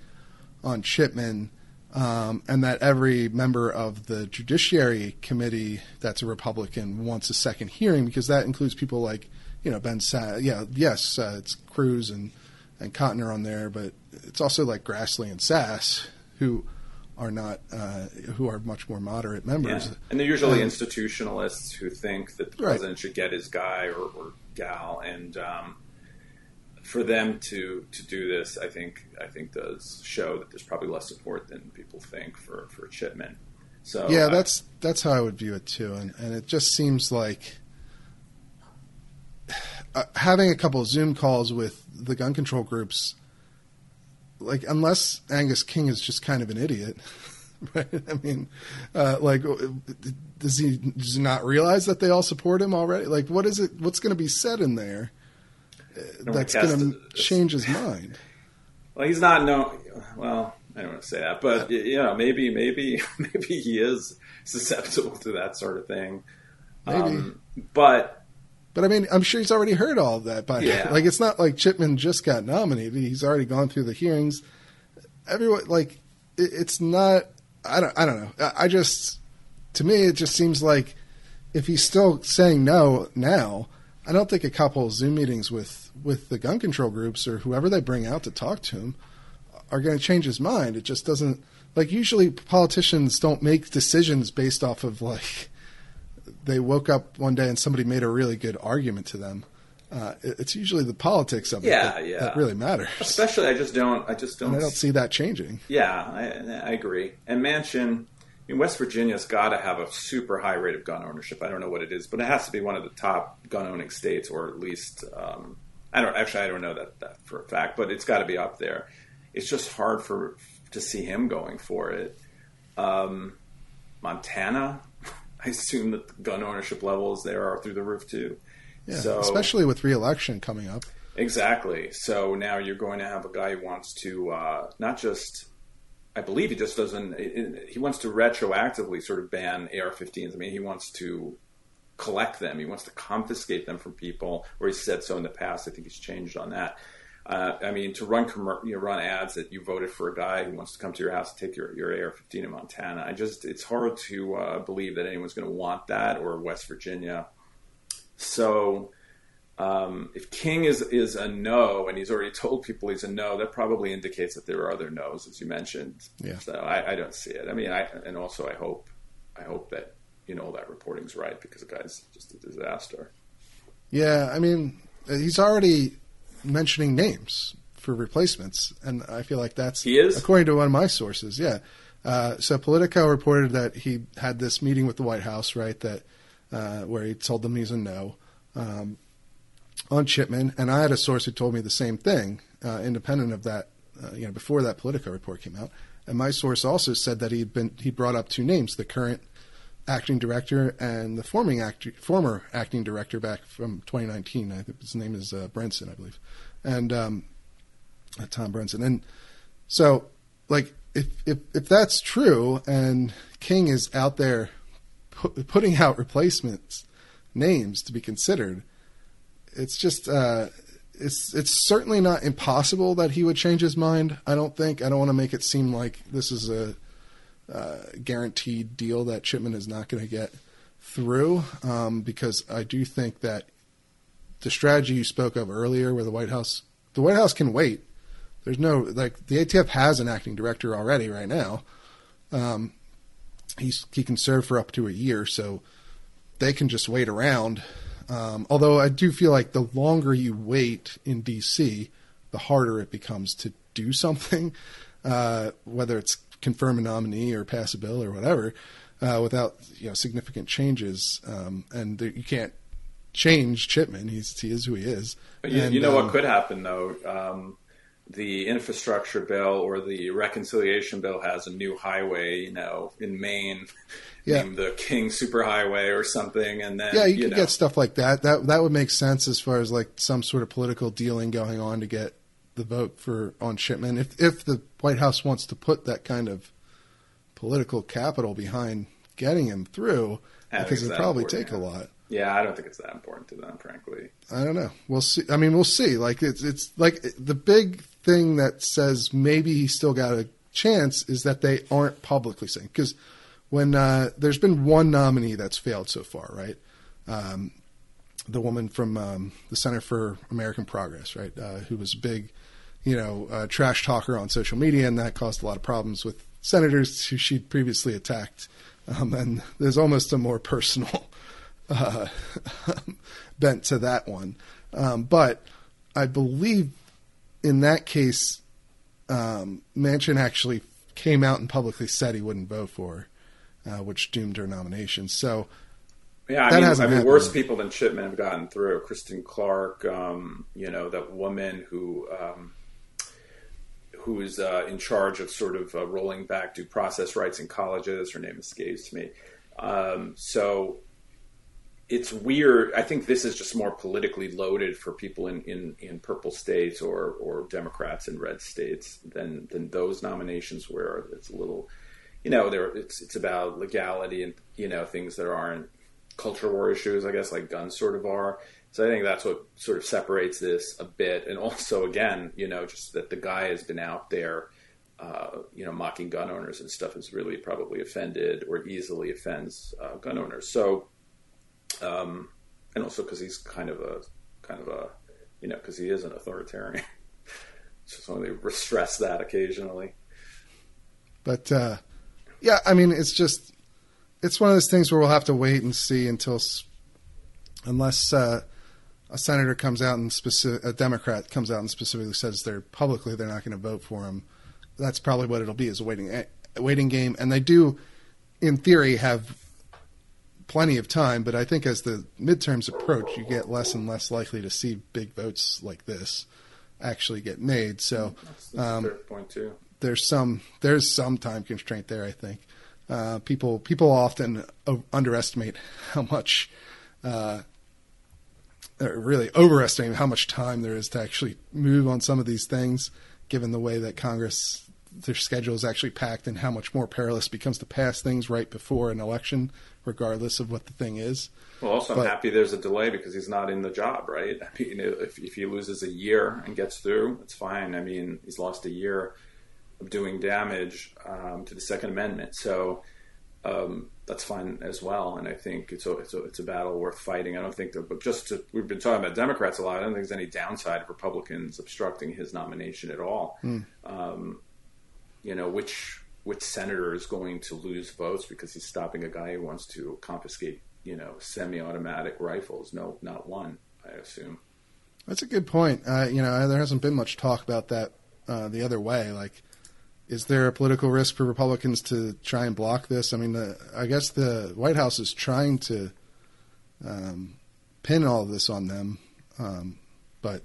on Chipman. Um, and that every member of the Judiciary Committee that's a Republican wants a second hearing because that includes people like, you know, Ben Sa- yeah, yes, uh, it's Cruz and, and Cotner on there, but it's also like Grassley and Sasse who are not uh, who are much more moderate members. Yeah. And they're usually institutionalists who think that the president right. should get his guy or, or gal, and um, for them to to do this, I think I think does show that there's probably less support than people think for for Chipman. So yeah, uh, that's that's how I would view it too, and and it just seems like. Uh, having a couple of Zoom calls with the gun control groups like unless Angus King is just kind of an idiot, right? I mean, uh, like, does he, does he not realize that they all support him already? Like, what is it? What's going to be said in there uh, that's going to change his mind? Well, he's not no. Well, I don't want to say that, but you know, maybe, maybe, maybe he is susceptible to that sort of thing. Maybe, um, but but I mean, I'm sure he's already heard all of that. By yeah. like, it's not like Chipman just got nominated; he's already gone through the hearings. Everyone, like, it, it's not. I don't. I don't know. I, I just, to me, it just seems like if he's still saying no now, I don't think a couple of Zoom meetings with with the gun control groups or whoever they bring out to talk to him are going to change his mind. It just doesn't. Like usually, politicians don't make decisions based off of like they woke up one day and somebody made a really good argument to them. Uh, it's usually the politics of it yeah, that, yeah. that really matters. Especially, I just don't. I just don't. And I don't see that changing. Yeah, I, I agree. And Manchin in West Virginia's got to have a super high rate of gun ownership. I don't know what it is, but it has to be one of the top gun owning states, or at least um, I don't actually I don't know that, that for a fact, but it's got to be up there. It's just hard for to see him going for it. Um, Montana, I assume that the gun ownership levels there are through the roof too. Yeah, so, especially with re-election coming up. Exactly. So now you're going to have a guy who wants to uh, not just, I believe he just doesn't, he wants to retroactively sort of ban AR-15s. I mean, he wants to collect them. He wants to confiscate them from people, or he said so in the past. I think he's changed on that. Uh, I mean, to run you know, run ads that you voted for a guy who wants to come to your house and take your, your AR-15 in Montana. I just it's hard to uh, believe that anyone's going to want that or West Virginia. So um, if King is is a no and he's already told people he's a no, that probably indicates that there are other no's, as you mentioned. Yeah. So I, I don't see it. I mean, I and also I hope I hope that you know that reporting's right because the guy's just a disaster. Yeah, I mean, he's already mentioning names for replacements, and I feel like that's he is according to one of my sources. Yeah. Uh, so Politico reported that he had this meeting with the White House, right? That uh, where he told them he's a no um, on Chipman, and I had a source who told me the same thing, uh, independent of that. Uh, you know, before that Politico report came out, and my source also said that he'd been he brought up two names: the current acting director and the forming act, former acting director back from 2019. I think his name is uh, Brinson, I believe, and um, uh, Tom Brinson. And so, like, if, if if that's true, and King is out there pu- putting out replacements names to be considered, it's just uh, it's it's certainly not impossible that he would change his mind. I don't think. I don't want to make it seem like this is a uh, guaranteed deal that Chipman is not going to get through, um, because I do think that the strategy you spoke of earlier, where the White House, the White House can wait. There's no like the ATF has an acting director already right now. Um, he's he can serve for up to a year, so they can just wait around. Um, although I do feel like the longer you wait in DC, the harder it becomes to do something, uh, whether it's confirm a nominee or pass a bill or whatever, uh, without you know significant changes. Um, and there, you can't change Chipman; he's he is who he is. But you, and, you know um, what could happen though. Um, the infrastructure bill or the reconciliation bill has a new highway, you know, in Maine, Yeah. named the King Superhighway or something, and then Yeah, you, you could know, get stuff like that. That that would make sense as far as like some sort of political dealing going on to get the vote for on Chipman. If if the White House wants to put that kind of political capital behind getting him through, I because it it's probably take a lot. Yeah, I don't think it's that important to them, frankly. I don't know. We'll see. I mean, we'll see. Like it's it's like the big thing that says maybe he still got a chance is that they aren't publicly saying because when uh, there's been one nominee that's failed so far, right? Um, the woman from um, the Center for American Progress, right, uh, who was a big, you know, uh, trash talker on social media, and that caused a lot of problems with senators who she'd previously attacked. Um, and there's almost a more personal uh, bent to that one. Um, but I believe in that case, um, Manchin actually came out and publicly said he wouldn't vote for her, uh, which doomed her nomination. So Yeah, I That mean, I hasn't mean, happened. worse people than Chipman have gotten through. Kristen Clarke, um, you know, that woman who um, who is uh, in charge of sort of uh, rolling back due process rights in colleges. Her name escapes me. Um, so it's weird. I think this is just more politically loaded for people in, in, in purple states or, or Democrats in red states than than those nominations where it's a little, you know, there it's it's about legality and you know things that aren't culture war issues, I guess, like guns sort of are. So I think that's what sort of separates this a bit, and also again, you know, just that the guy has been out there. Uh, you know, mocking gun owners and stuff has really probably offended or easily offends uh, gun owners. So, um, and also because he's kind of a kind of a you know because he is an authoritarian. so only stress that occasionally. But uh, yeah, I mean, it's just it's one of those things where we'll have to wait and see until unless uh, a senator comes out and specific, a Democrat comes out and specifically says they're publicly they're not going to vote for him. That's probably what it'll be is a waiting a waiting game, and they do, in theory, have plenty of time. But I think as the midterms approach, you get less and less likely to see big votes like this actually get made. So that's, that's um, point too. There's some there's some time constraint there. I think uh, people people often underestimate how much. Uh, really overestimating how much time there is to actually move on some of these things, given the way that Congress their schedule is actually packed and how much more perilous it becomes to pass things right before an election, regardless of what the thing is. Well, also, but, I'm happy there's a delay because he's not in the job, right? I mean, if, if he loses a year and gets through, it's fine. I mean, he's lost a year of doing damage um, to the Second Amendment. So, um, that's fine as well. And I think it's a, it's a, it's a battle worth fighting. I don't think that, but just to, we've been talking about Democrats a lot. I don't think there's any downside of Republicans obstructing his nomination at all. Mm. Um, you know, which which senator is going to lose votes because he's stopping a guy who wants to confiscate, you know, semi-automatic rifles? No, not one. I assume. That's a good point. Uh, you know, there hasn't been much talk about that uh, the other way. Like, is there a political risk for Republicans to try and block this? I mean, the, I guess the White House is trying to um, pin all of this on them, um, but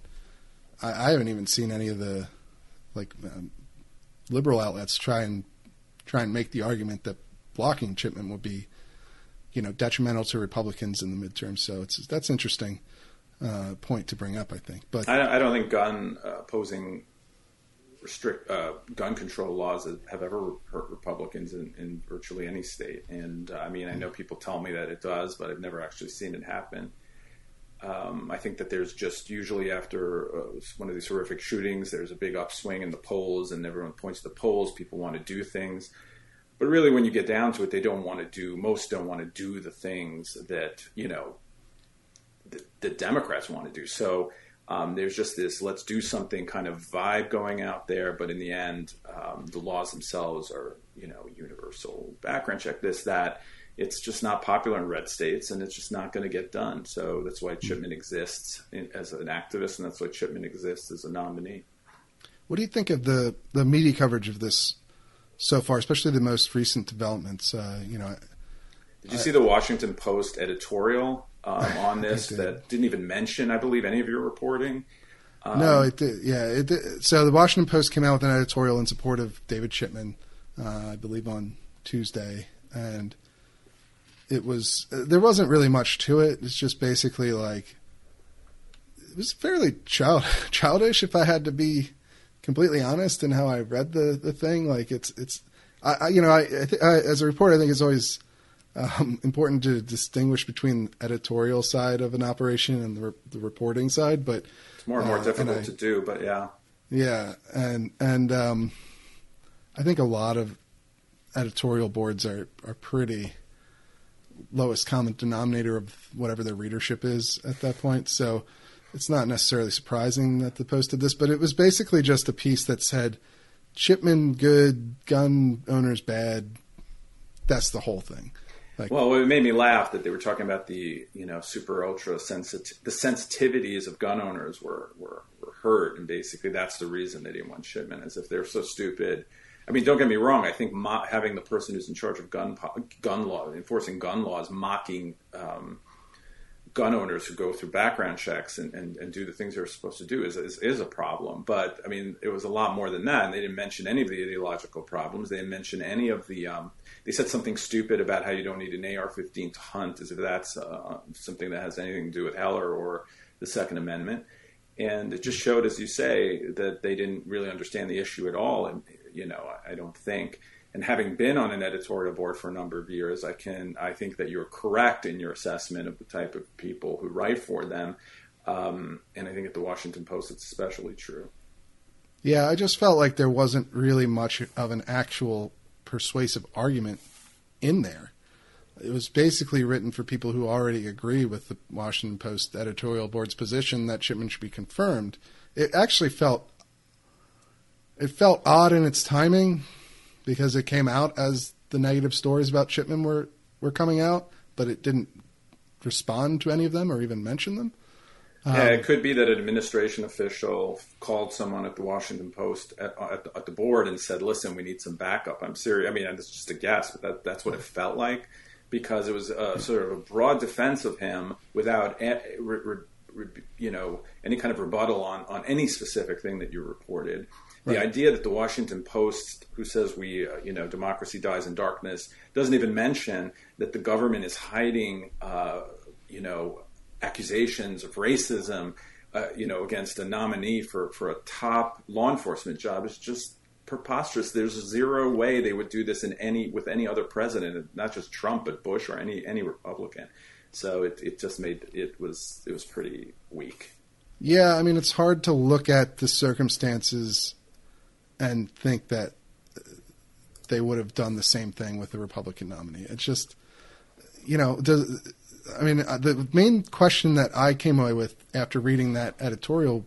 I, I, haven't even seen any of the like um, liberal outlets try and try and make the argument that blocking Chipman would be, you know, detrimental to Republicans in the midterm. So it's that's interesting uh, point to bring up, I think. But I, I don't think gun uh, opposing restrict uh, gun control laws that have ever hurt Republicans in, in virtually any state. And uh, I mean, I know people tell me that it does, but I've never actually seen it happen. Um, I think that there's just usually after uh, one of these horrific shootings, there's a big upswing in the polls, and everyone points to the polls. People want to do things, but really, when you get down to it, they don't want to do. Most don't want to do the things that you know the, the Democrats want to do. So um, there's just this let's do something kind of vibe going out there, but in the end, um, the laws themselves are you know universal background check this that. It's just not popular in red states, and it's just not going to get done. So that's why Chipman exists in, as an activist, and that's why Chipman exists as a nominee. What do you think of the the media coverage of this so far, especially the most recent developments? Uh, you know, did you I, see the Washington Post editorial um, on this did. that didn't even mention, I believe, any of your reporting. Um, no, it did. Yeah, it did. so the Washington Post came out with an editorial in support of David Chipman, uh, I believe, on Tuesday, and it was there wasn't really much to it. It's just basically like it was fairly child childish, if I had to be completely honest in how I read the the thing. Like it's it's I, I you know I, I, as a reporter, I think it's always um, important to distinguish between the editorial side of an operation and the, re- the reporting side, but it's more and more uh, difficult and I, to do. But yeah, yeah, and and um, I think a lot of editorial boards are are pretty lowest common denominator of whatever their readership is at that point. So it's not necessarily surprising that they posted this, but it was basically just a piece that said Chipman good, gun owners bad. That's the whole thing. Like, well, it made me laugh that they were talking about the you know super ultra sensitive the sensitivities of gun owners were, were were hurt, and basically that's the reason they didn't want Chipman, as if they're so stupid. I mean, don't get me wrong. I think mo- having the person who's in charge of gun gun law, enforcing gun laws, mocking um, gun owners who go through background checks and, and, and do the things they're supposed to do is, is, is a problem. But I mean, it was a lot more than that. And they didn't mention any of the ideological problems. They didn't mention any of the. Um, they said something stupid about how you don't need an AR-15 to hunt, as if that's uh, something that has anything to do with Heller or the Second Amendment. And it just showed, as you say, that they didn't really understand the issue at all. And you know, I, I don't think and having been on an editorial board for a number of years, I can I think that you're correct in your assessment of the type of people who write for them, um, and I think at the Washington Post it's especially true. Yeah, I just felt like there wasn't really much of an actual persuasive argument in there. It was basically written for people who already agree with the Washington Post editorial board's position that Chipman should be confirmed. It actually felt it felt odd in its timing because it came out as the negative stories about Chipman were were coming out, but it didn't respond to any of them or even mention them. Um, yeah, it could be that an administration official called someone at the Washington Post at, at, the, at, the, board and said, "Listen, we need some backup." I'm serious. I mean, it's just a guess, but that, that's what it felt like because it was a, sort of a broad defense of him without, you know, any kind of rebuttal on on any specific thing that you reported. The idea that the Washington Post, who says we, uh, you know, democracy dies in darkness, doesn't even mention that the government is hiding, uh, you know, accusations of racism, uh, you know, against a nominee for, for a top law enforcement job is just preposterous. There's zero way they would do this in any with any other president, not just Trump, but Bush or any any Republican. So it, it just made it was it was pretty weak. Yeah, I mean it's hard to look at the circumstances and think that they would have done the same thing with the Republican nominee. It's just, you know, does, I mean, uh, the main question that I came away with after reading that editorial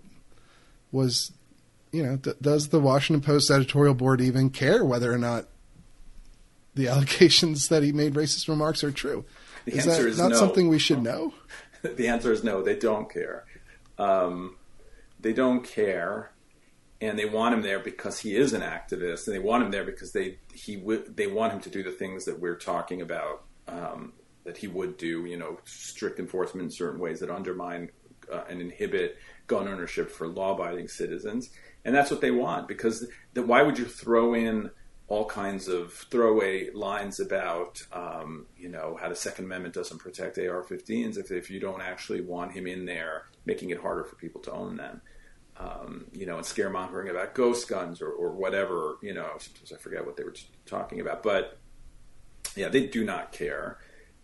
was, you know, does the Washington Post editorial board even care whether or not the allegations that he made racist remarks are true? The is answer that is not no. something we should know? the answer is no. They don't care. Um, they don't care and they want him there because he is an activist, and they want him there because they he w- they want him to do the things that we're talking about um, that he would do. You know, strict enforcement in certain ways that undermine uh, and inhibit gun ownership for law-abiding citizens, and that's what they want. Because the, why would you throw in all kinds of throwaway lines about, um, you know, how the Second Amendment doesn't protect AR-15s if, if you don't actually want him in there, making it harder for people to own them um, you know, and scaremongering about ghost guns or, or whatever. You know, sometimes I forget what they were talking about, but yeah, they do not care,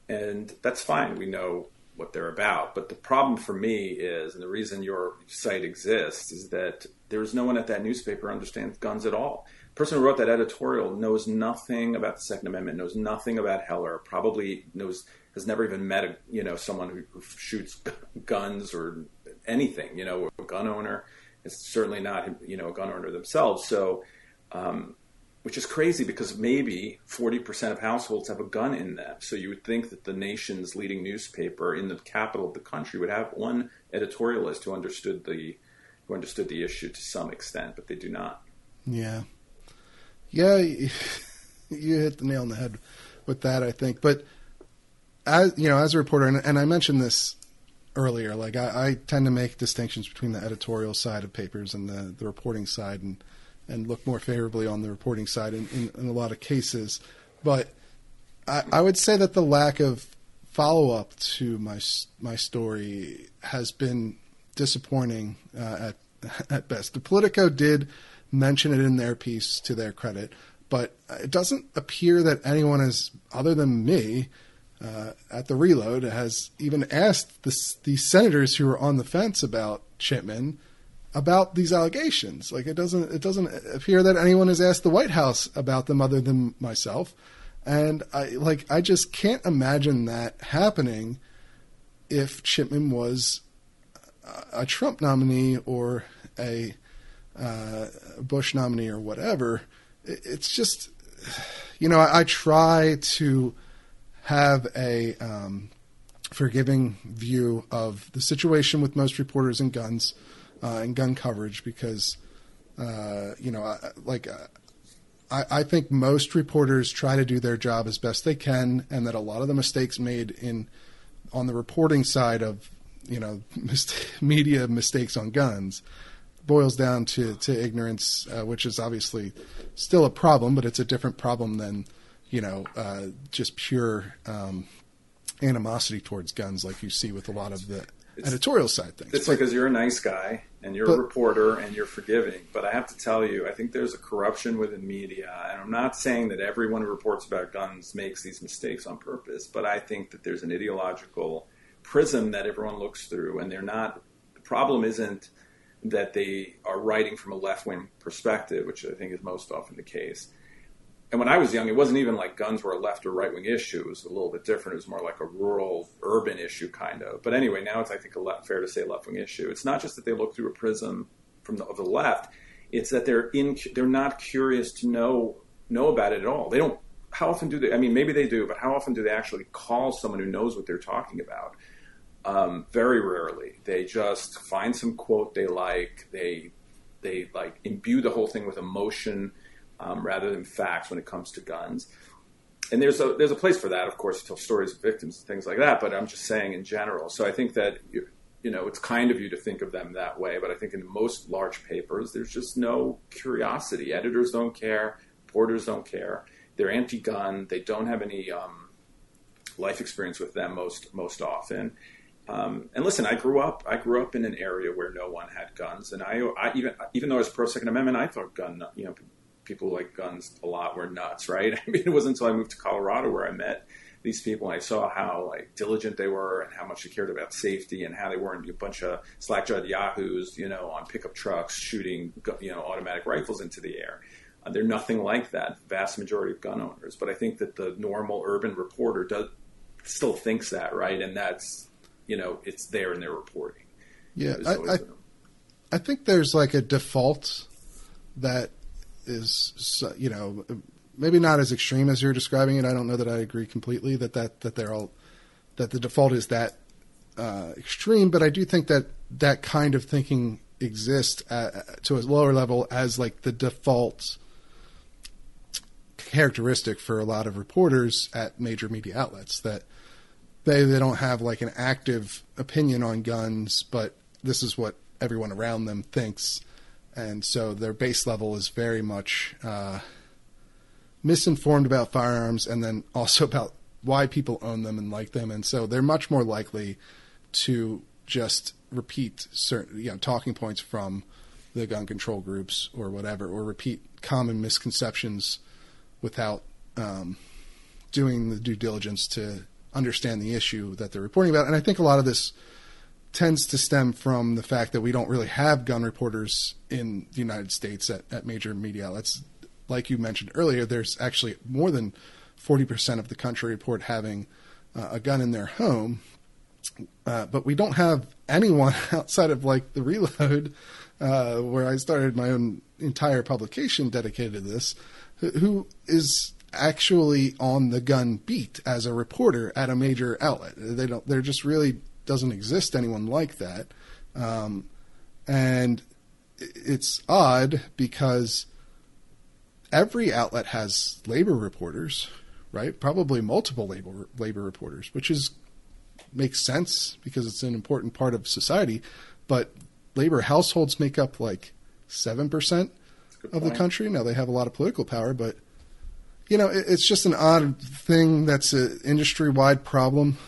and that's fine. We know what they're about. But the problem for me is, and the reason your site exists, is that there's no one at that newspaper understands guns at all. The person who wrote that editorial knows nothing about the Second Amendment, knows nothing about Heller, probably knows has never even met a you know someone who, who shoots guns or anything, you know, a gun owner. It's certainly not, you know, a gun owner themselves. So, um, which is crazy because maybe 40% of households have a gun in them. So you would think that the nation's leading newspaper in the capital of the country would have one editorialist who understood the who understood the issue to some extent, but they do not. Yeah, yeah, you hit the nail on the head with that, I think. But as you know, as a reporter, and, and I mentioned this earlier. Like I, I, tend to make distinctions between the editorial side of papers and the, the reporting side, and and look more favorably on the reporting side in, in, in a lot of cases. But I, I, would say that the lack of follow up to my my story has been disappointing uh, at at best. The Politico did mention it in their piece to their credit, but it doesn't appear that anyone is other than me uh, at the reload has even asked the, these senators who are on the fence about Chipman about these allegations. Like it doesn't it doesn't appear that anyone has asked the White House about them other than myself. And I like I just can't imagine that happening if Chipman was a Trump nominee or a uh, Bush nominee or whatever. It's just you know I, I try to have a um, forgiving view of the situation with most reporters and guns uh, and gun coverage because, uh, you know, I, like I, I, think most reporters try to do their job as best they can, and that a lot of the mistakes made in on the reporting side of you know mis- media mistakes on guns boils down to to ignorance, uh, which is obviously still a problem, but it's a different problem than you know uh, just pure um, animosity towards guns, like you see with a lot of the It's- editorial side things. It's But- because you're a nice guy and you're But- a reporter and you're forgiving. But I have to tell you, I think there's a corruption within media. And I'm not saying that everyone who reports about guns makes these mistakes on purpose, but I think that there's an ideological prism that everyone looks through. And they're not, the problem isn't that they are writing from a left wing perspective, which I think is most often the case. And when I was young, it wasn't even like guns were a left or right wing issue. It was a little bit different. It was more like a rural, urban issue, kind of. But anyway, now it's I think a left, fair to say left wing issue. It's not just that they look through a prism from the, of the left. It's that they're in. They're not curious to know know about it at all. They don't. How often do they? I mean, maybe they do, but how often do they actually call someone who knows what they're talking about? Um, very rarely. They just find some quote they like. They they like imbue the whole thing with emotion um, rather than facts when it comes to guns. And there's a there's a place for that, of course, to tell stories of victims and things like that. But I'm just saying in general. So I think that you, you know it's kind of you to think of them that way. But I think in most large papers, there's just no curiosity. Editors don't care. Reporters don't care. They're anti-gun. They don't have any um, life experience with them most most often. Um, and listen, I grew up. I grew up in an area where no one had guns, and I, I even even though I was pro Second Amendment, I thought gun, you know, people who like guns a lot were nuts, right? I mean, it wasn't until I moved to Colorado where I met these people and I saw how like diligent they were and how much they cared about safety and how they weren't a bunch of slack-jawed yahoos, you know, on pickup trucks shooting, you know, automatic rifles into the air. Uh, they're nothing like that. Vast majority of gun owners, but I think that the normal urban reporter does still thinks that, right? And that's you know, it's there in their reporting. yeah, I, I, I think there's like a default that is, you know, maybe not as extreme as you're describing it. I don't know that I agree completely that that, that they're all that the default is that uh, extreme, but I do think that that kind of thinking exists at, to a lower level as like the default characteristic for a lot of reporters at major media outlets that they they don't have like an active opinion on guns, but this is what everyone around them thinks, and so their base level is very much uh, misinformed about firearms, and then also about why people own them and like them, and so they're much more likely to just repeat certain you know talking points from the gun control groups or whatever, or repeat common misconceptions without um, doing the due diligence to understand the issue that they're reporting about. And I think a lot of this tends to stem from the fact that we don't really have gun reporters in the United States at, at major media outlets. Like you mentioned earlier, there's actually more than 40% of the country report having uh, a gun in their home. Uh, but we don't have anyone outside of like the reload, uh, where I started my own entire publication dedicated to this, who, is actually on the gun beat as a reporter at a major outlet. They don't. There just really doesn't exist anyone like that, um, and it's odd because every outlet has labor reporters, right? Probably multiple labor labor reporters, which is makes sense because it's an important part of society. But labor households make up like seven percent of the country. Now they have a lot of political power, but you know it, it's just an odd thing that's an industry wide problem.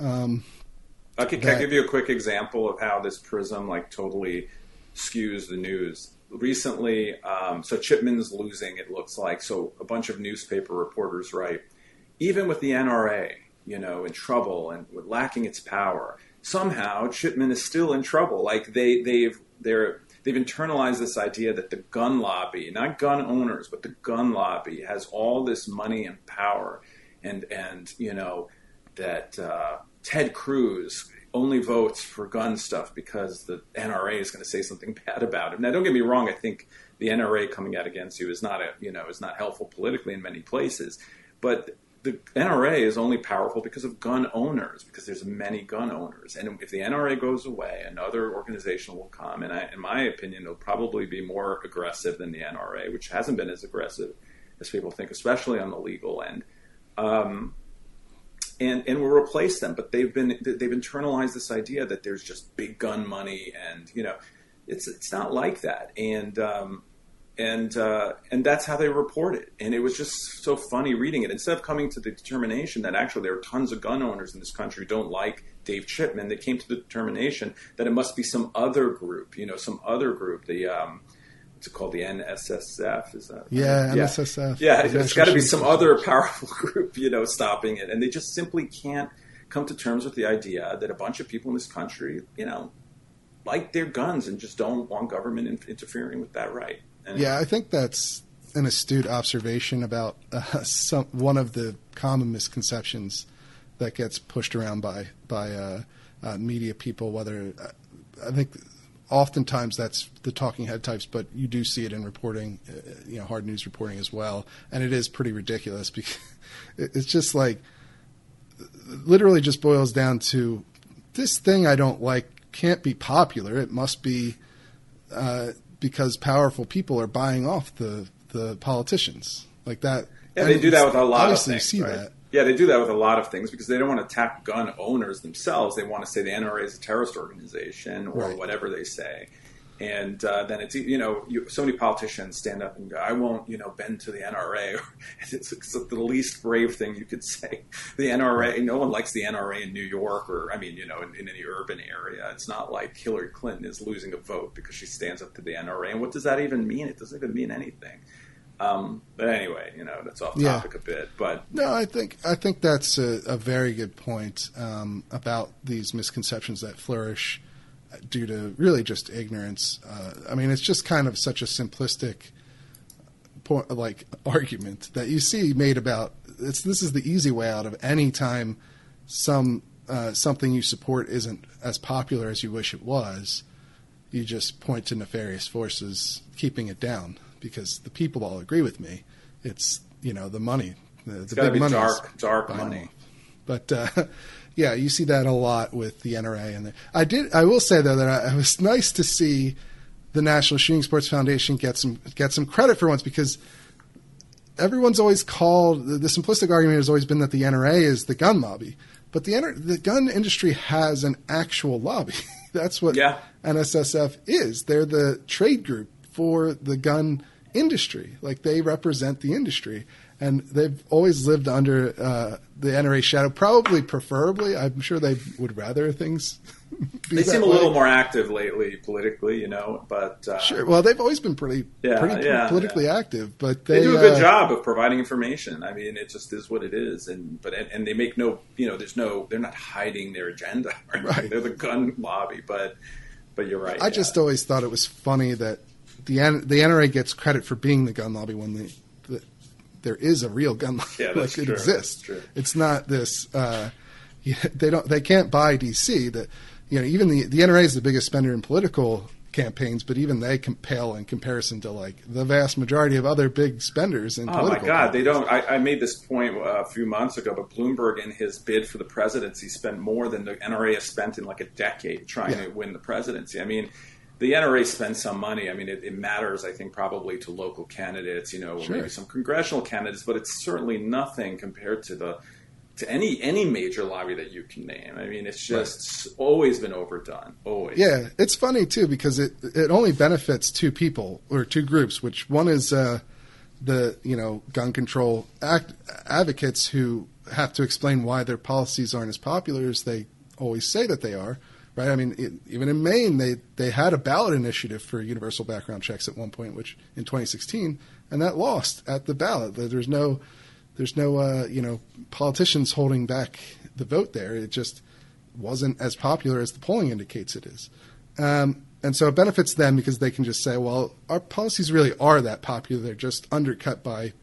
Um, Okay, can I give you a quick example of how this prism like totally skews the news? Recently, um, so Chipman's losing. It looks like so a bunch of newspaper reporters write, even with the NRA, you know, in trouble and with lacking its power, somehow Chipman is still in trouble. Like they they've they're they've internalized this idea that the gun lobby, not gun owners, but the gun lobby, has all this money and power, and and you know that uh, Ted Cruz only votes for gun stuff because the NRA is going to say something bad about him. Now, don't get me wrong; I think the NRA coming out against you is not a you know is not helpful politically in many places, but the NRA is only powerful because of gun owners, because there's many gun owners. And if the NRA goes away, another organization will come. And I, in my opinion, it'll probably be more aggressive than the NRA, which hasn't been as aggressive as people think, especially on the legal end. Um, and and will replace them. But they've been they've internalized this idea that there's just big gun money, and you know, it's it's not like that. And um, and uh, and that's how they report it. And it was just so funny reading it. Instead of coming to the determination that actually there are tons of gun owners in this country who don't like Dave Chipman, they came to the determination that it must be some other group, you know, some other group. The um, what's it called? The NSSF is that? Yeah, yeah. NSSF. Yeah, it's got to be some other powerful group, you know, stopping it, and they just simply can't come to terms with the idea that a bunch of people in this country, you know, like their guns and just don't want government in- interfering with that right. And yeah, I think that's an astute observation about uh, some one of the common misconceptions that gets pushed around by by uh, uh, media people. Whether uh, I think oftentimes that's the talking head types, but you do see it in reporting, uh, you know, hard news reporting as well, and it is pretty ridiculous because it's just like literally just boils down to this thing I don't like can't be popular. It must be uh, because powerful people are buying off the the politicians like that. Yeah, they do that with a lot of things. You see right? that. Yeah, they do that with a lot of things because they don't want to attack gun owners themselves. They want to say the NRA is a terrorist organization or right. whatever they say and uh, then it's you know you, so many politicians stand up and go, I won't you know bend to the NRA. it's, it's, the least brave thing you could say. The NRA, no one likes the NRA in New York or I mean you know in, in, any urban area. It's not like Hillary Clinton is losing a vote because she stands up to the NRA. And what does that even mean? It doesn't even mean anything. Um, but anyway, you know that's off topic yeah. a bit. But no, I think I think that's a, a very good point um, about these misconceptions that flourish due to really just ignorance. Uh, I mean, it's just kind of such a simplistic point, like argument that you see made about. It's this is the easy way out of any time some uh, something you support isn't as popular as you wish it was. You just point to nefarious forces keeping it down because the people all agree with me. It's you know the money, the, the big money, dark, dark money. But uh, yeah, you see that a lot with the NRA. And the, I did. I will say though that I, it was nice to see the National Shooting Sports Foundation get some get some credit for once because everyone's always called the, the simplistic argument has always been that the NRA is the gun lobby, but the the gun industry has an actual lobby. That's what yeah. NSSF is. They're the trade group for the gun industry. Like they represent the industry, and they've always lived under uh, the NRA shadow. Probably, preferably, I'm sure they would rather things. they seem way. a little more active lately politically, you know. But uh, sure, well, they've always been pretty, yeah, pretty yeah, politically yeah. active. But they, they, do a good uh, job of providing information. I mean, it just is what it is, and but and, and they make no, you know, there's no, they're not hiding their agenda. Right? right. They're the gun lobby, but but you're right. I just always thought it was funny that the the NRA gets credit for being the gun lobby when the, the there is a real gun lobby. Yeah, like true. it exists. It's not this. Uh, they don't. They can't buy DC. That you know, even the the NRA is the biggest spender in political campaigns, but even they compel in comparison to like the vast majority of other big spenders in oh political. my God, campaigns. they don't. I, I, made this point uh, a few months ago, but Bloomberg in his bid for the presidency spent more than the NRA has spent in like a decade trying Yeah. to win the presidency. I mean. The NRA spends some money. I mean, it, it matters, I think, probably to local candidates, you know, Sure. maybe some congressional candidates, but it's certainly nothing compared to the to any any major lobby that you can name. I mean, it's just always been overdone, always. Yeah, it's funny too because it it only benefits two people or two groups. Which one is uh, the you know gun control act, advocates who have to explain why their policies aren't as popular as they always say that they are. Right? I mean, it, even in Maine, they they had a ballot initiative for universal background checks at one point, which in 2016, and that lost at the ballot. There's no there's no uh, you know politicians holding back the vote there. It just wasn't as popular as the polling indicates it is. Um, and so it benefits them because they can just say, well, our policies really are that popular. They're just undercut by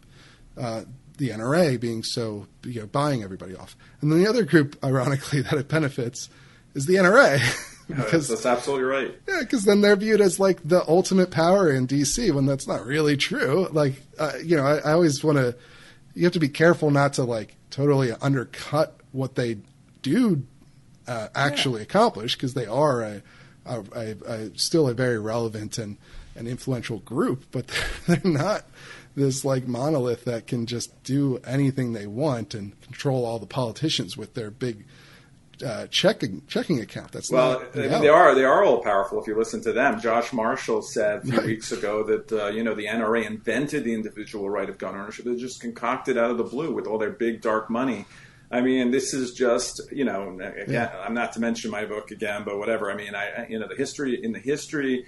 uh, the NRA being so, you know, buying everybody off. And then the other group, ironically, that it benefits is the NRA. that's, because that's absolutely right. yeah, because then they're viewed as like the ultimate power in DC when that's not really true. Like, uh, you know, I, I always want to. You have to be careful not to like totally undercut what they do uh, actually accomplish because they are a, a, a, a still a very relevant and an influential group, but they're, they're not this like monolith that can just do anything they want and control all the politicians with their big uh, checking checking account. That's well, not mean, they are they are all powerful if you listen to them. Josh Marshall said a few Right. weeks ago that uh, you know the NRA invented the individual right of gun ownership. They just concocted out of the blue with all their big dark money. I mean, this is just you know again. Yeah. I'm not to mention my book again, but whatever. I mean, I- you know the history in the history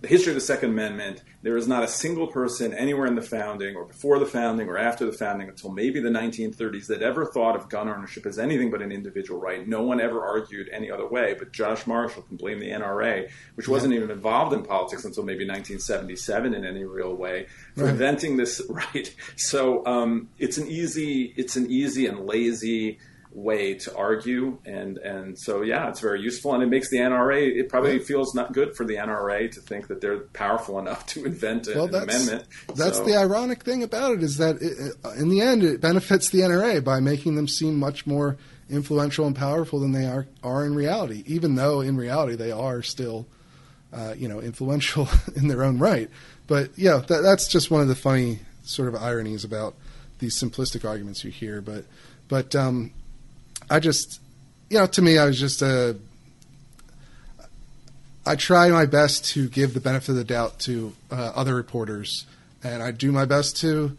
the history of the Second Amendment, there is not a single person anywhere in the founding or before the founding or after the founding until maybe the 1930s that ever thought of gun ownership as anything but an individual right. No one ever argued any other way, but Josh Marshall can blame the NRA, which wasn't even involved in politics until maybe 1977 in any real way, for Right. inventing this right. So um, it's an easy, it's an easy and lazy way to argue and and so yeah it's very useful and it makes the NRA it probably feels not good for the NRA to think that they're powerful enough to invent Well, an that's amendment that's So- the ironic thing about it is that it- in the end it benefits the NRA by making them seem much more influential and powerful than they are are in reality. Even though in reality they are still, uh, you know, influential in their own right. But yeah, that, that's just one of the funny sort of ironies about these simplistic arguments you hear. But but um, I just, you know, to me, I was just a. I try my best to give the benefit of the doubt to uh, other reporters, and I do my best to,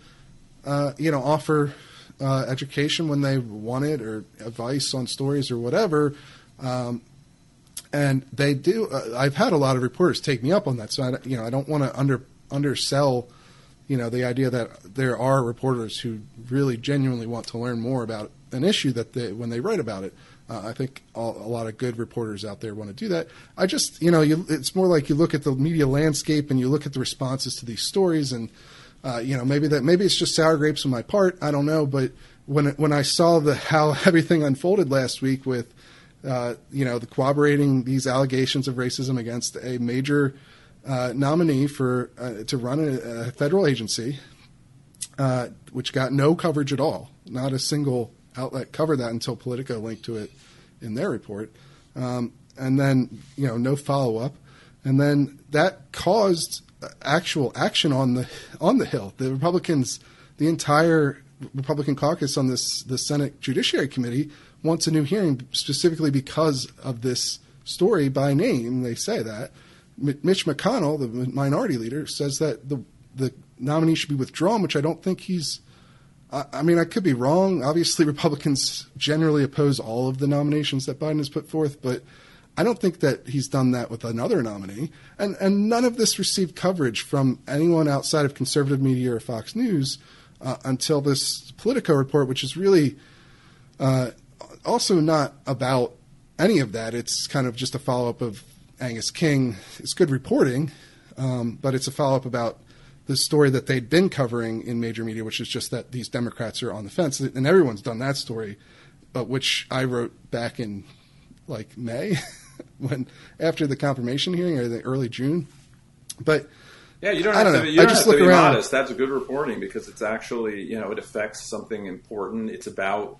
uh, you know, offer uh, education when they want it or advice on stories or whatever. Um, and they do. Uh, I've had a lot of reporters take me up on that, so I, you know, I don't want to under undersell, you know, the idea that there are reporters who really genuinely want to learn more about an issue that they when they write about it. Uh, I think all, a lot of good reporters out there want to do that. I just, you know, you, it's more like you look at the media landscape and you look at the responses to these stories, and uh, you know, maybe that maybe it's just sour grapes on my part. I don't know, but when when I saw the how everything unfolded last week with, uh, you know, the corroborating these allegations of racism against a major uh, nominee for uh, to run a, a federal agency, uh, which got no coverage at all. Not a single outlet covered that until Politico linked to it in their report, um, and then you know no follow up, and then that caused actual action on the on the Hill. The Republicans, the entire Republican caucus on this the Senate Judiciary Committee wants a new hearing specifically because of this story by name. They say that. M- Mitch McConnell, the minority leader, says that the the nominee should be withdrawn, which I don't think he's. I mean, I could be wrong. Obviously, Republicans generally oppose all of the nominations that Biden has put forth, but I don't think that he's done that with another nominee. And and none of this received coverage from anyone outside of conservative media or Fox News uh, until this Politico report, which is really uh, also not about any of that. It's kind of just a follow up of Angus King. It's good reporting, um, but it's a follow up about the story that they'd been covering in major media, which is just that these Democrats are on the fence, and everyone's done that story, but which I wrote back in like May, when after the confirmation hearing or the early June. But Yeah, you don't have don't to. know. You I don't just have to look be around. modest. That's good reporting because it's actually you know it affects something important. It's about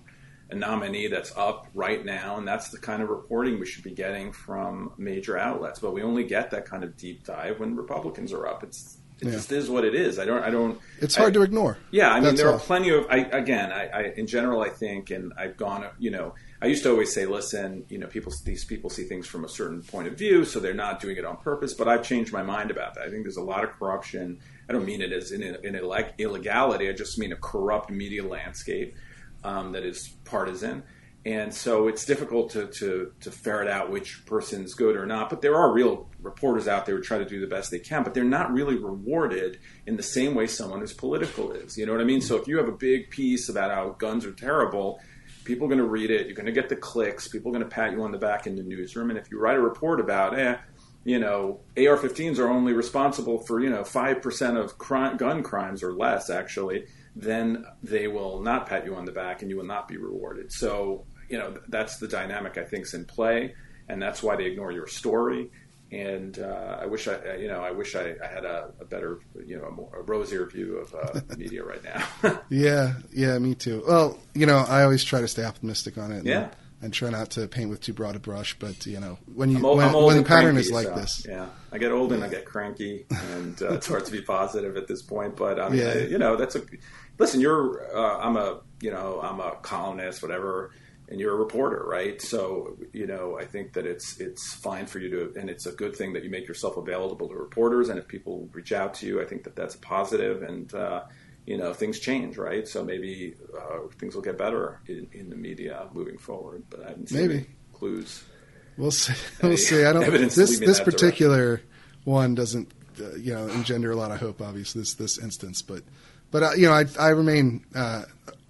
a nominee that's up right now, and that's the kind of reporting we should be getting from major outlets. But we only get that kind of deep dive when Republicans are up. It's it Yeah. just is what it is. I don't. I don't. it's I- hard to ignore. yeah, I mean, there all. are plenty of. I again, I, I in general, I think, and I've gone. You know, I used to always say, listen, you know, people these people see things from a certain point of view, so they're not doing it on purpose. But I've changed my mind about that. I think there's a lot of corruption. I don't mean it as in, in illeg- illegality. I just mean a corrupt media landscape um, that is partisan. And so it's difficult to, to, to ferret out which person's good or not. But there are real reporters out there who try to do the best they can, but they're not really rewarded in the same way someone who's political is. You know what I mean? So if you have a big piece about how guns are terrible, people are going to read it. You're going to get the clicks. People are going to pat you on the back in the newsroom. And if you write a report about, eh, you know, AR-15s are only responsible for you know five percent of crime, gun crimes or less, actually, then they will not pat you on the back, and you will not be rewarded. So you know that's the dynamic I think is in play, and that's why they ignore your story. And uh, I wish I, you know, I wish I, I had a, a better, you know, a, more, a rosier view of uh, media right now. Yeah, yeah, me too. Well, you know, I always try to stay optimistic on it. and Yeah. and try not to paint with too broad a brush. But you know, when you I'm old, when, when the pattern cranky, is like so, this, Yeah, I get old and I get cranky, and uh, it's hard to be positive at this point. But I mean, Yeah. you know, that's a listen. You're, uh, I'm a, you know, I'm a columnist, whatever, and you're a reporter, right? So, you know, I think that it's it's fine for you to, and it's a good thing that you make yourself available to reporters, and if people reach out to you, I think that that's a positive, and uh, you know, things change, right? So maybe uh, things will get better in, in the media moving forward. But I haven't seen Maybe. clues. we'll see. We'll see. I don't. evidence This this particular one doesn't, uh, you know, engender a lot of hope. Obviously, this this instance, but but uh, you know, I I remain.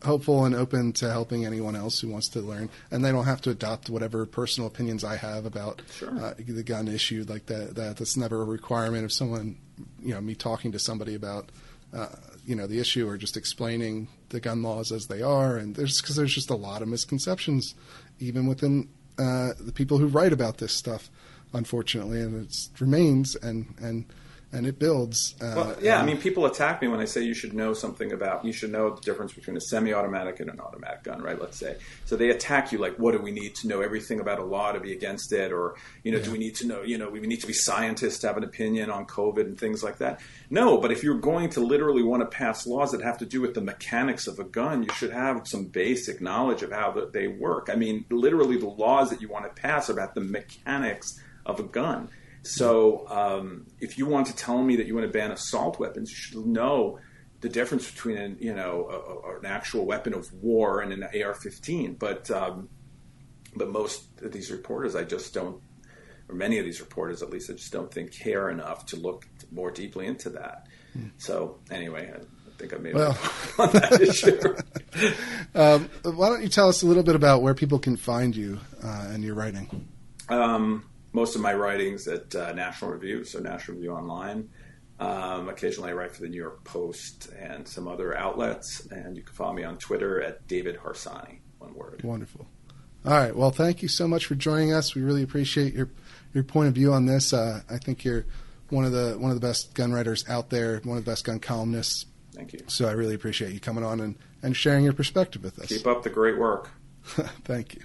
Hopeful and open to helping anyone else who wants to learn and they don't have to adopt whatever personal opinions i have about Sure. uh, the gun issue like that that that's never a requirement of someone you know me talking to somebody about uh, you know the issue or just explaining the gun laws as they are and there's because there's just a lot of misconceptions even within uh, the people who write about this stuff unfortunately and it remains and and and it builds uh, Well, yeah, I mean, people attack me when I say you should know something about, you should know the difference between a semi-automatic and an automatic gun, right? Let's say. So they attack you like, what do we need to know everything about a law to be against it? Or, you know, do we need to know, you know, we need to be scientists to have an opinion on COVID and things like that? No, but if you're going to literally want to pass laws that have to do with the mechanics of a gun, you should have some basic knowledge of how the, they work. I mean, literally the laws that you want to pass are about the mechanics of a gun. So, um, if you want to tell me that you want to ban assault weapons, you should know the difference between an, you know a, a, an actual weapon of war and an AR-15. But um, but most of these reporters, I just don't, or many of these reporters, at least, I just don't think care enough to look more deeply into that. So anyway, I think I made Well. on that issue. Um, why don't you tell us a little bit about where people can find you uh, and your writing? Um, most of my writings at uh, National Review, so National Review Online. Um, occasionally, I write for the New York Post and some other outlets, and you can follow me on Twitter at David Harsanyi. One word. Wonderful. All right. Well, thank you so much for joining us. We really appreciate your your point of view on this. Uh, I think you're one of the one of the best gun writers out there, one of the best gun columnists. Thank you. So I really appreciate you coming on and, and sharing your perspective with us. Keep up the great work. Thank you.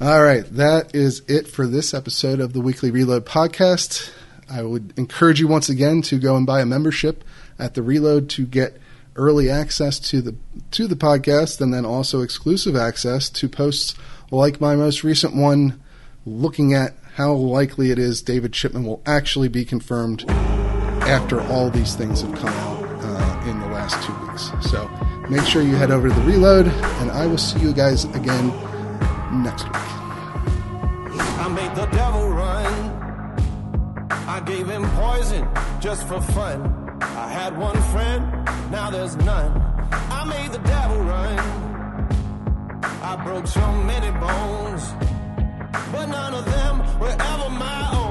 All right, that is it for this episode of the Weekly Reload podcast. I would encourage you once again to go and buy a membership at the Reload to get early access to the to the podcast and then also exclusive access to posts like my most recent one looking at how likely it is David Chipman will actually be confirmed after all these things have come out uh, in the last two weeks. So make sure you head over to the Reload, and I will see you guys again next week. I made the devil run. I gave him poison just for fun. I had one friend, now there's none. I made the devil run. I broke so many bones, but none of them were ever my